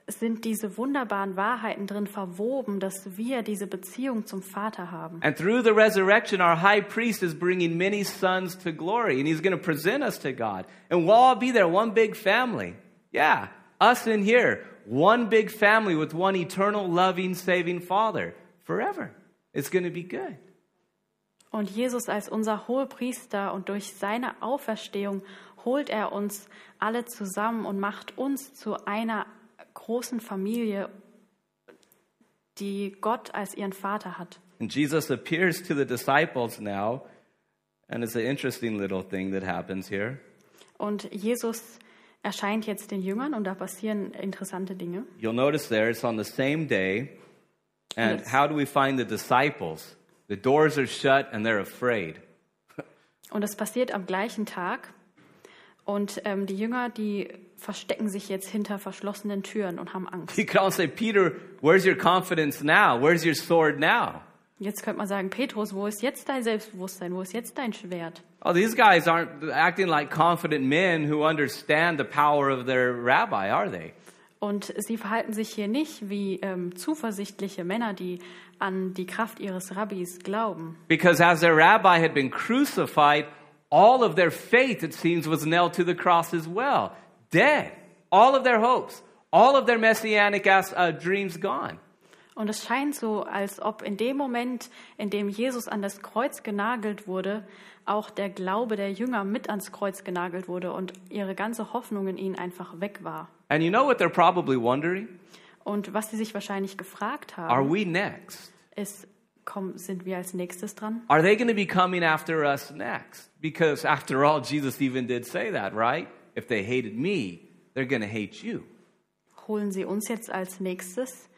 sind diese wunderbaren Wahrheiten drin verwoben, dass wir diese Beziehung zum Vater haben. And through the resurrection, our high priest is bringing many sons to glory, and he's going to present us to God. And we'll all be there, one big family. Yeah, us in here, one big family with one eternal, loving, saving Father forever. It's going to be good. Und Jesus als unser Hohepriester und durch seine Auferstehung holt er uns alle zusammen und macht uns zu einer großen Familie, die Gott als ihren Vater hat. And Jesus appears to the disciples now, and it's an interesting little thing that happens here. Und Jesus erscheint jetzt den Jüngern und da passieren interessante Dinge. You'll notice there it's on the same day. And Yes. how do we find the disciples? The doors are shut and they're afraid. Und das passiert am gleichen Tag. Und ähm, die Jünger, die verstecken sich jetzt hinter verschlossenen Türen und haben Angst. You could say, Peter, where's your confidence now? Where's your sword now? Jetzt könnte man sagen, Petrus, wo ist jetzt dein Selbstbewusstsein? Wo ist jetzt dein Schwert? Oh, these guys aren't acting like confident men who understand the power of their rabbi, are they? Und sie verhalten sich hier nicht wie ähm, zuversichtliche Männer, die an die Kraft ihres Rabbis glauben. Because as their rabbi had been crucified, all of their faith, it seems, was nailed to the cross as well. Dead. All of their hopes, all of their messianic uh, dreams gone. Und es scheint so, als ob in dem Moment, in dem Jesus an das Kreuz genagelt wurde, auch der Glaube der Jünger mit ans Kreuz genagelt wurde und ihre ganze Hoffnung in ihn einfach weg war. And you know what they're probably wondering? Und was sie sich wahrscheinlich gefragt Are haben, we next? ist, komm, sind wir als nächstes dran? Are they going to be coming after us next? Because after all, Jesus even did say that, right? If they hated me, they're going to hate you. Holen sie uns jetzt als nächstes?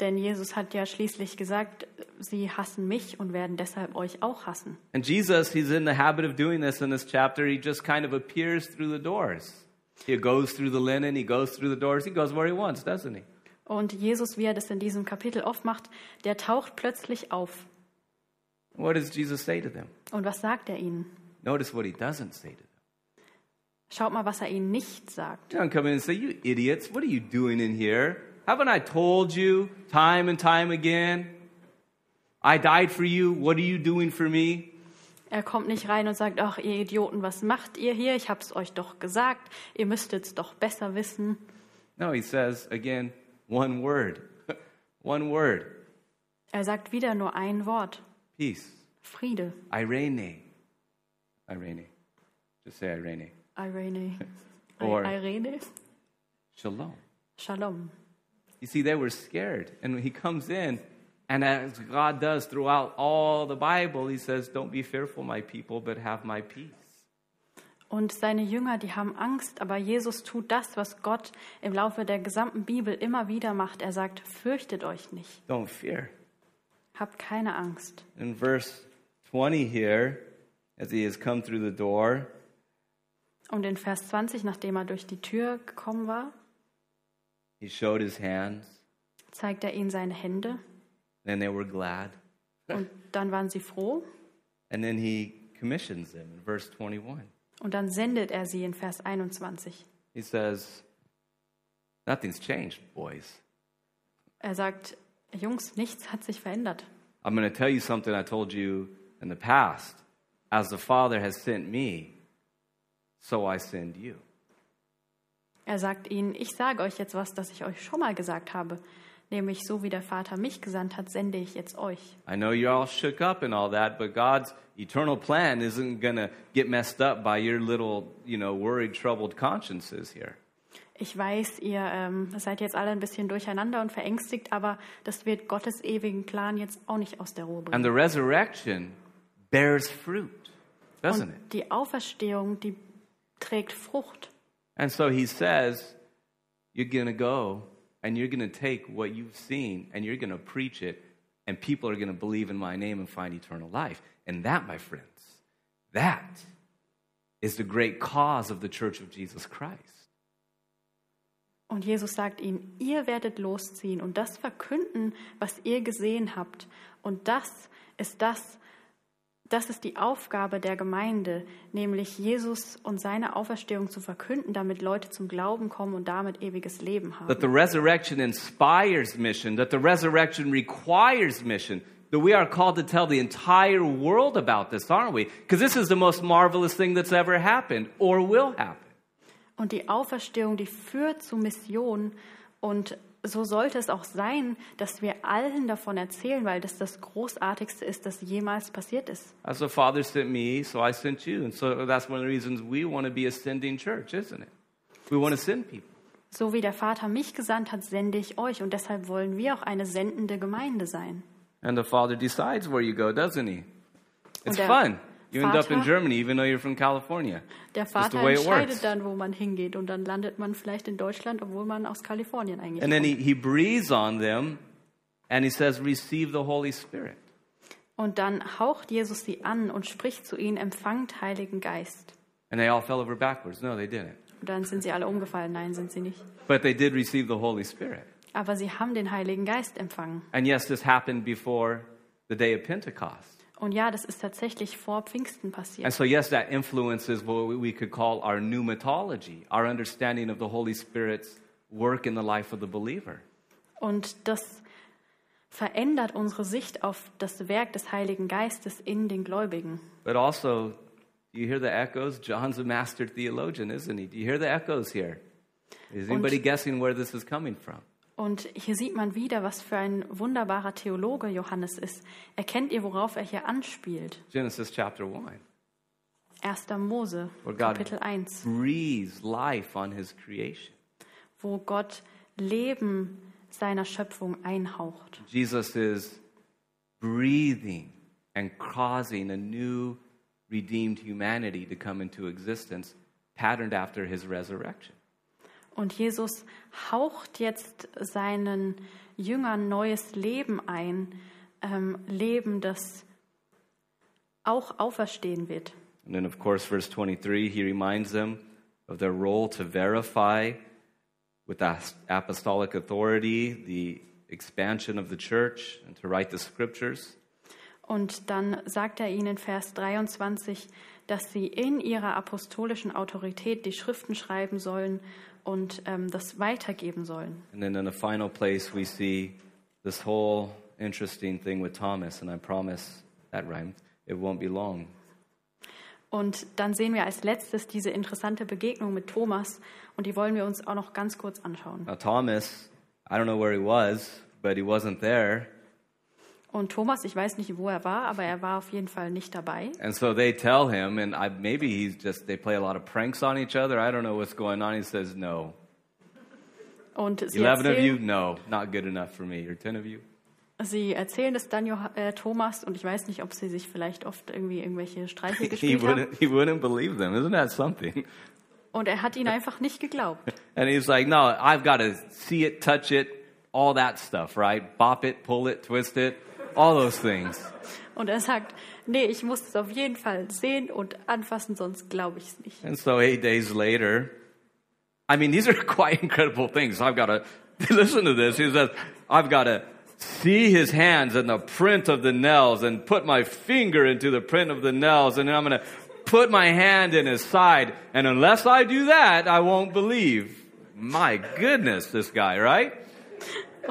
Denn Jesus hat ja schließlich gesagt, sie hassen mich und werden deshalb euch auch hassen. And Jesus, he's in the habit of doing this in this chapter. He just kind of appears through the doors. He goes through the linen, he goes through the doors, he goes where he wants, doesn't he? Und Jesus, wie er das in diesem Kapitel oft macht, der taucht plötzlich auf. What does Jesus say to them? Und was sagt er ihnen? Notice what he doesn't say to them. Schaut mal, was er ihnen nicht sagt. He doesn't come in and say, You idiots, what are you doing in here? Haven't I told you time and time again? I died for you. What are you doing for me? Er kommt nicht rein und sagt, ach ihr Idioten, was macht ihr hier? Ich hab's euch doch gesagt. Ihr müsstet's doch besser wissen. No, he says again, one word. one word. Er sagt wieder nur ein Wort. Peace. Friede. Irene. Irene. Just say Irene. Irene. Or- Irene. Shalom. Shalom. You see, they were scared. And he comes in, and as God does throughout all the Bible, he says, Don't be fearful, my people, but have my peace. Und seine Jünger, die haben Angst, aber Jesus tut das, was Gott im Laufe der gesamten Bibel immer wieder macht. Er sagt, fürchtet euch nicht, Don't fear. habt keine Angst. In verse 20 here, as he has come through the door, Und in Vers 20, nachdem er durch die Tür gekommen war, he showed his hands, zeigt er ihnen seine Hände and they were glad. und dann waren sie froh And then he commissions them in verse 21. und dann sendet er sie in Vers 21. He says, Nothing's changed, boys. Er sagt, Jungs, nichts hat sich verändert. I'm going to tell you something I told you in the past. As the Father has sent me, so I send you. Er sagt ihnen, ich sage euch jetzt was, das ich euch schon mal gesagt habe, nämlich so wie der Vater mich gesandt hat, sende ich jetzt euch. I know you're all shook up and all that, but God's eternal plan isn't to get messed up by your little, you know, worried, troubled consciences here. Ich weiß, ihr ähm, seid jetzt alle ein bisschen durcheinander und verängstigt, aber das wird Gottes ewigen Plan jetzt auch nicht aus der Ruhe And bringen. the resurrection bears fruit, doesn't it? Die Auferstehung, die trägt Frucht. And so he says, You're going to go and you're going to take what you've seen and you're going to preach it, and people are going to believe in my name and find eternal life. And that, my friends, that is the great cause of the church of Jesus Christ. Und Jesus sagt ihnen, ihr werdet losziehen und das verkünden, was ihr gesehen habt. Und das ist das, das ist die Aufgabe der Gemeinde, nämlich Jesus und seine Auferstehung zu verkünden, damit Leute zum Glauben kommen und damit ewiges Leben That haben. the resurrection inspires mission, that the resurrection requires mission, that we are called to tell the entire world about this, aren't we? Because this is the most marvelous thing that's ever happened or will happen. Und die Auferstehung, die führt zu Mission und so sollte es auch sein, dass wir allen davon erzählen, weil das das Großartigste ist, das jemals passiert ist. As the Father sent me, so I sent you. And so that's one of the reasons we want to be a sending church, isn't it? We want to send people. So wie der Vater mich gesandt hat, sende ich euch und deshalb wollen wir auch eine sendende Gemeinde sein. And the Father decides where you go, doesn't he? It's der fun. You end up in Vater- Germany, even though you're from California. Der Just the Vater way it entscheidet works. dann, wo man hingeht und dann landet man vielleicht in Deutschland, obwohl man aus Kalifornien eigentlich And then he, he breathes on them and he says, Receive the Holy Spirit. Und dann haucht Jesus sie an und spricht zu ihnen, empfangt Heiligen Geist. And they all fell over backwards. No, they didn't. Und dann sind sie alle umgefallen. Nein, sind sie nicht. But they did receive the Holy Spirit. Aber sie haben den Heiligen Geist empfangen. And yes, this happened before the day of Pentecost. Und ja, das ist tatsächlich vor Pfingsten And passiert. so, yes, that influences what we could call our pneumatology, our understanding of the Holy Spirit's work in the life of the believer. Und das verändert unsere Sicht auf das Werk des Heiligen Geistes in den Gläubigen. But also, do you hear the echoes? John's a master theologian, isn't he? Do you hear the echoes here? Is anybody guessing where this is coming from? Und hier sieht man wieder, was für ein wunderbarer Theologe Johannes ist. Erkennt ihr, worauf er hier anspielt? Genesis chapter 1. 1. Mose, Kapitel 1, breathes life on his creation. wo Gott Leben seiner Schöpfung einhaucht. Jesus is breathing and causing a new redeemed humanity to come into existence, patterned after his resurrection. Und Jesus haucht jetzt seinen Jüngern neues Leben ein, ähm, Leben, das auch auferstehen wird. And then, of course, verse 23, he reminds them of their role to verify with apostolic authority the expansion of the church and to write the scriptures. Und dann sagt er ihnen in Vers 23, dass sie in ihrer apostolischen Autorität die Schriften schreiben sollen und ähm, das weitergeben sollen. And then in the final place, we see this whole interesting thing with Thomas, and I promise that rhymed. It won't be long. Und dann sehen wir als letztes diese interessante Begegnung mit Thomas und die wollen wir uns auch noch ganz kurz anschauen. Now, Thomas, I don't know where he was, but he wasn't there. Und Thomas, ich weiß nicht, wo er war, aber er war auf jeden Fall nicht dabei. And so they tell him, and I, maybe he's just, they play a lot of pranks on each other. I don't know what's going on. He says, No. Und sie 11 of you? No, not good enough for me. Or 10 of you? sie erzählen es dann äh, Thomas und ich weiß nicht, ob sie sich vielleicht oft irgendwie irgendwelche Streiche He gespielt haben. wouldn't, he wouldn't believe them. Isn't that something? Und er hat ihnen einfach nicht geglaubt. And he's like, No, I've got to see it, touch it, all that stuff, right? Bop it, pull it, twist it, all those things. Und er sagt, nee, ich muss es auf jeden Fall sehen und anfassen, sonst glaube ich es nicht. And so eight days later, I mean, these are quite incredible things. I've got to listen to this. He says, I've got to see his hands and the print of the nails and put my finger into the print of the nails and then I'm going to put my hand in his side. And unless I do that, I won't believe. My goodness, this guy, right?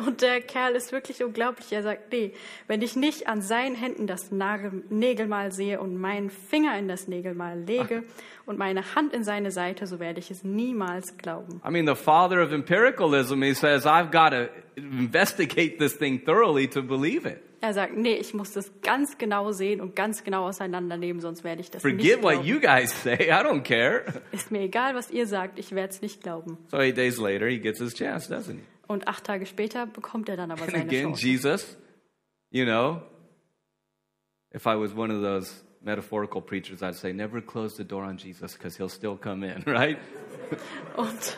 Und der Kerl ist wirklich unglaublich. Er sagt, nee, wenn ich nicht an seinen Händen das Nägelmal sehe und meinen Finger in das Nägelmal lege und meine Hand in seine Seite, so werde ich es niemals glauben. I mean, the father of empiricalism, he says, I've got to investigate this thing thoroughly to believe it. Er sagt, nee, ich muss das ganz genau sehen und ganz genau auseinandernehmen, sonst werde ich das Forget nicht what glauben. you guys say. I don't care. Ist mir egal, was ihr sagt, ich werde es nicht glauben. So eight days later, he gets his chance, doesn't he? Und acht Tage später bekommt er dann aber And seine again, Chance. Jesus, you know, if I was one of those metaphorical preachers, I'd say, never close the door on Jesus because he'll still come in, right? Und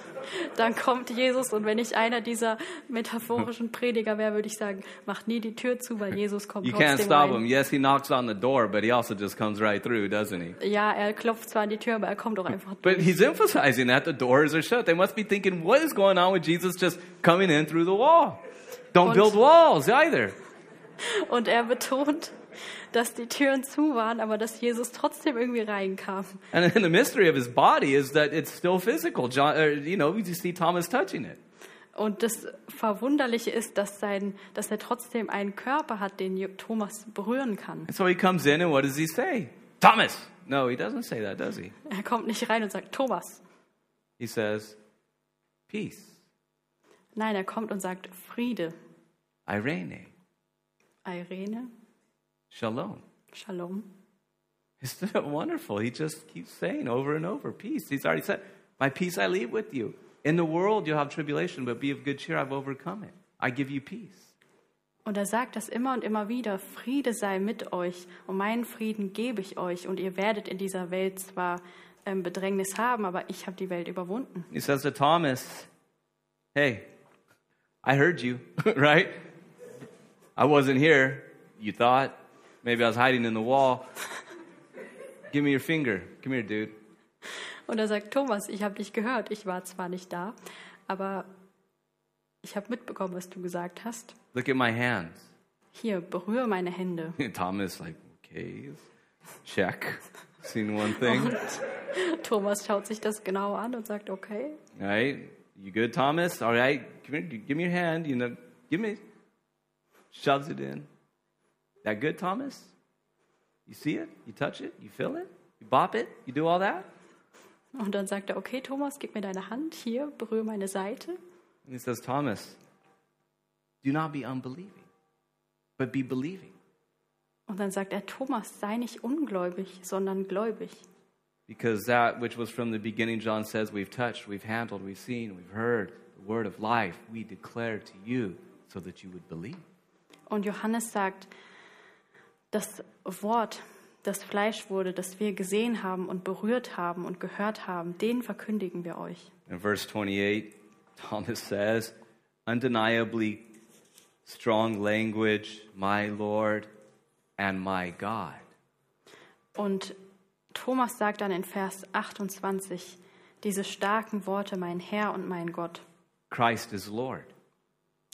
dann kommt Jesus und wenn ich einer dieser metaphorischen Prediger wäre, würde ich sagen, macht nie die Tür zu, weil Jesus kommt You can't trotzdem stop him. rein. Yes, he knocks on the door, but he also just comes right through, doesn't he? Ja, er klopft zwar an die Tür, aber er kommt auch einfach But durch. he's emphasizing that the doors are shut. They must be thinking, what is going on with Jesus just coming in through the wall? Don't Und- build walls either. Und er betont, dass die Türen zu waren, aber dass Jesus trotzdem irgendwie reinkam. And then the mystery of his body is that it's still physical. John, or, you know, you see Thomas touching it. Und das Verwunderliche ist, dass, sein, dass er trotzdem einen Körper hat, den Thomas berühren kann. And so he comes in, and what does he say? Thomas! No, he doesn't say that, does he? Er kommt nicht rein und sagt, Thomas. He says, Peace, Nein, er kommt und sagt, Friede, Irene, Irene, Shalom. Shalom. Isn't it wonderful? He just keeps saying over and over, Peace. He's already said, My peace I leave with you. In the world you'll have tribulation, but be of good cheer, I've overcome it. I give you peace. Und er sagt das immer und immer wieder, Friede sei mit euch und meinen Frieden gebe ich euch und ihr werdet in dieser Welt zwar ähm, Bedrängnis haben, aber ich habe die Welt überwunden. He says to Thomas, Hey, I heard you, right? I wasn't here. You thought maybe I was hiding in the wall. Give me your finger. Come here, dude. Und er sagt, Thomas, ich habe dich gehört, ich war zwar nicht da, aber ich habe mitbekommen, was du gesagt hast. Look at my hands. Hier, berühre meine Hände. Thomas, like, okay, check. Seen one thing. Thomas schaut sich das genau an und sagt, okay. All right, you good, Thomas? All right, come here, give me your hand. You know, give me. Shoves it in. That good, Thomas? You see it? You touch it? You feel it? You bop it? You do all that? Und dann sagt er, okay, Thomas, gib mir deine Hand, hier, berühre meine Seite. And he says, Thomas, do not be unbelieving, but be believing. Und dann sagt er, Thomas, sei nicht ungläubig, sondern gläubig. Because that which was from the beginning, John says, we've touched, we've handled, we've seen, we've heard, the word of life, we declare to you so that you would believe. Und Johannes sagt, das Wort, das Fleisch wurde, das wir gesehen haben und berührt haben und gehört haben, den verkündigen wir euch. In verse 28, Thomas says, undeniably strong language, my Lord and my God. Und Thomas sagt dann in Vers 28 diese starken Worte, mein Herr und mein Gott. Christ is Lord.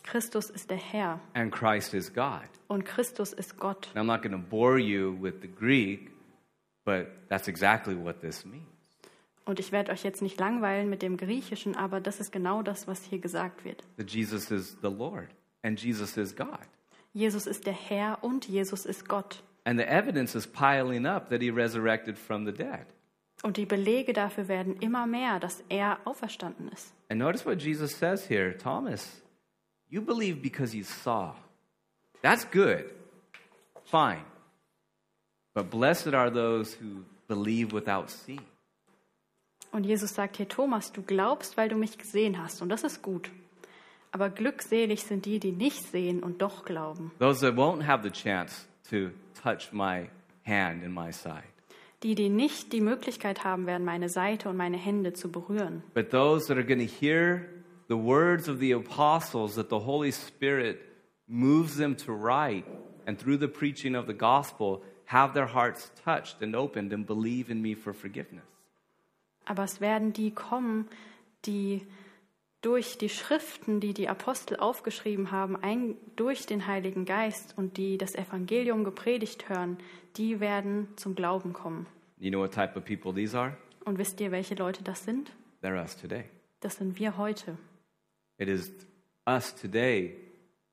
Christus ist der Herr and Christ is God. Und Christus ist Gott. And I'm not going to bore you with the Greek, but that's exactly what this means. Und ich werde euch jetzt nicht langweilen mit dem Griechischen, aber das ist genau das, was hier gesagt wird. That Jesus is the Lord and Jesus is God. Jesus ist der Herr und Jesus ist Gott. And the evidence is piling up that he resurrected from the dead. Und die Belege dafür werden immer mehr, dass er auferstanden ist. And notice what Jesus says here Thomas, you believe because you saw. That's good. Fine. But blessed are those who believe without seeing. Und Jesus sagt hier, Thomas, du glaubst, weil du mich gesehen hast. Und das ist gut. Aber glückselig sind die, die nicht sehen und doch glauben. Those that won't have the chance to touch my hand in my side. Die, die nicht die Möglichkeit haben werden, meine Seite und meine Hände zu berühren. But those that are going to hear the words of the apostles that the Holy Spirit moves them to write, and through the preaching of the gospel, have their hearts touched and opened and believe in me for forgiveness. Aber es werden die kommen, die durch die Schriften, die die Apostel aufgeschrieben haben, ein, durch den Heiligen Geist und die das Evangelium gepredigt hören, die werden zum Glauben kommen. You know what type of people these are? Und wisst ihr, welche Leute das sind? They're us today. Das sind wir heute. It is us today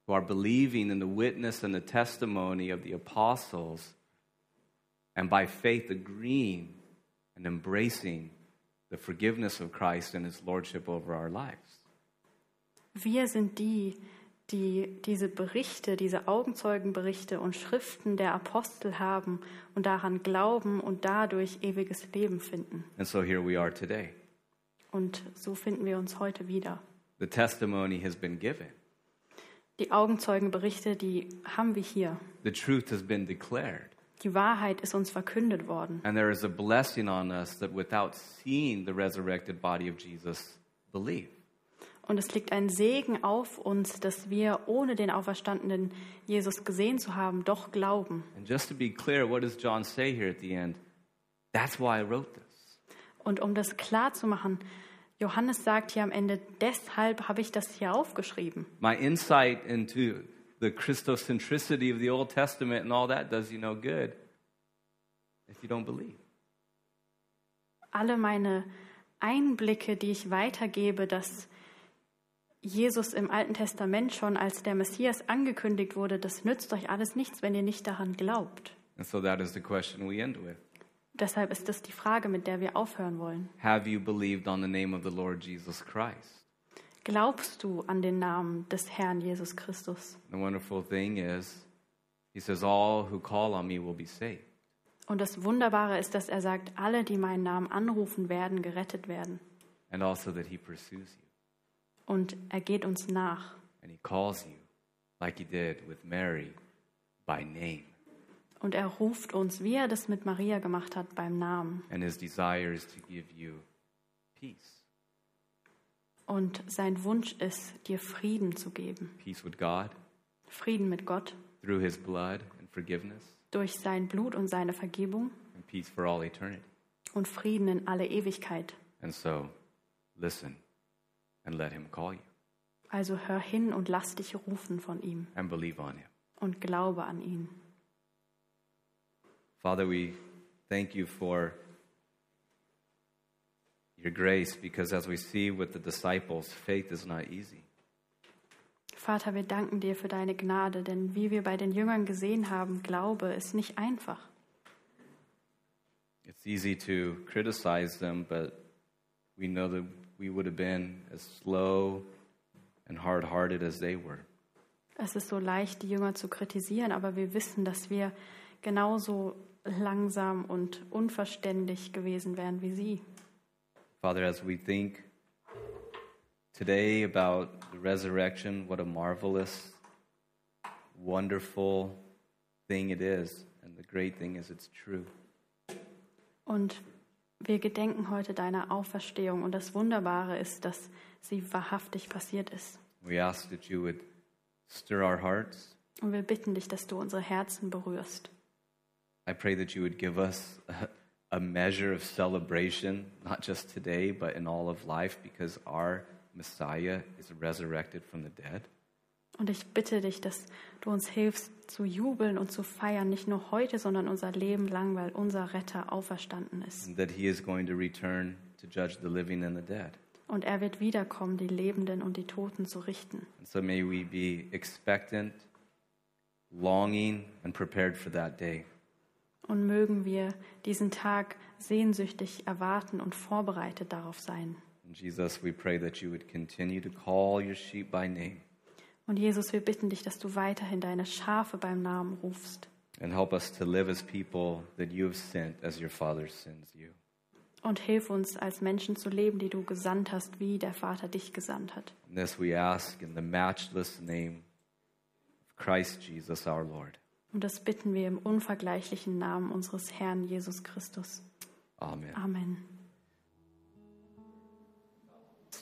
who are believing in the witness and the testimony of the apostles and by faith agreeing and embracing the forgiveness of Christ and his lordship over our lives. Wir sind die, die diese Berichte, diese Augenzeugenberichte und Schriften der Apostel haben und daran glauben und dadurch ewiges Leben finden. And so here we are today. Und so finden wir uns heute wieder. The testimony has been given. Die Augenzeugenberichte, die haben wir hier. The truth has been declared. Die Wahrheit ist uns verkündet worden. And there is a blessing on us that without seeing the resurrected body of Jesus, believe. Und es liegt ein Segen auf uns, dass wir, ohne den auferstandenen Jesus gesehen zu haben, doch glauben. And just to be clear, what does John say here at the end? That's why I wrote this. Und um das klar zu machen, Johannes sagt hier am Ende, deshalb habe ich das hier aufgeschrieben. My insight into the Christocentricity of the Old Testament and all that does you no good if you don't believe. Alle meine Einblicke, die ich weitergebe, dass Jesus im Alten Testament schon als der Messias angekündigt wurde, das nützt euch alles nichts, wenn ihr nicht daran glaubt. And so that is the question we end with. Deshalb ist das die Frage, mit der wir aufhören wollen. Have you believed on the name of the Lord Jesus Christ? Glaubst du an den Namen des Herrn Jesus Christus? The wonderful thing is, he says, All who call on me will be saved. Und das Wunderbare ist, dass er sagt, alle, die meinen Namen anrufen werden, gerettet werden. And also that he pursues you Und er geht uns nach. and he calls you, like he did with Mary, by name. Und er ruft uns, wie er das mit Maria gemacht hat, beim Namen. And his desire is to give you peace Und sein Wunsch ist, dir Frieden zu geben. peace with God Frieden mit Gott through his blood and forgiveness, durch sein Blut und seine Vergebung and peace for all eternity. und Frieden in alle Ewigkeit. And so, listen and let him call you Also hör hin und lass dich rufen von ihm and believe on him. und glaube an ihn. Father, we thank you for your grace because as we see with the disciples, faith is not easy. Vater, wir danken dir für deine Gnade, denn wie wir bei den Jüngern gesehen haben, Glaube ist nicht einfach. It's easy to criticize them, but we know that we would have been as slow and hard hearted as they were. Es ist so leicht, die Jünger zu kritisieren, aber wir wissen, dass wir genauso langsam und unverständlich gewesen wären wie sie. Father, as we think today about the resurrection, what a marvelous, wonderful thing it is. And the great thing is it's true. Und wir gedenken heute deiner Auferstehung und das Wunderbare ist, dass sie wahrhaftig passiert ist. We ask that you would stir our hearts. Und wir bitten dich, dass du unsere Herzen berührst. I pray that you would give us a, measure of celebration, not just today, but in all of life, because our Messiah is resurrected from the dead. Und ich bitte dich, dass du uns hilfst zu jubeln und zu feiern, nicht nur heute, sondern unser Leben lang, weil unser Retter auferstanden ist. and that he is going to return to judge the living and the dead. Und er wird wiederkommen, die Lebenden und die Toten zu richten. And so may we be expectant, longing, and prepared for that day. Und mögen wir diesen Tag sehnsüchtig erwarten und vorbereitet darauf sein. Jesus, we pray that you would continue to call your sheep by name Und Jesus, wir bitten dich, dass du weiterhin deine Schafe beim Namen rufst and help us to live as people that you have sent as your Father sends you. und hilf uns als Menschen zu leben, die du gesandt hast, wie der Vater dich gesandt hat. And this we ask in the matchless name of Christ Jesus our Lord. Und das bitten wir im unvergleichlichen Namen unseres Herrn Jesus Christus. Amen. Amen.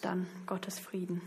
Dann Gottes Frieden.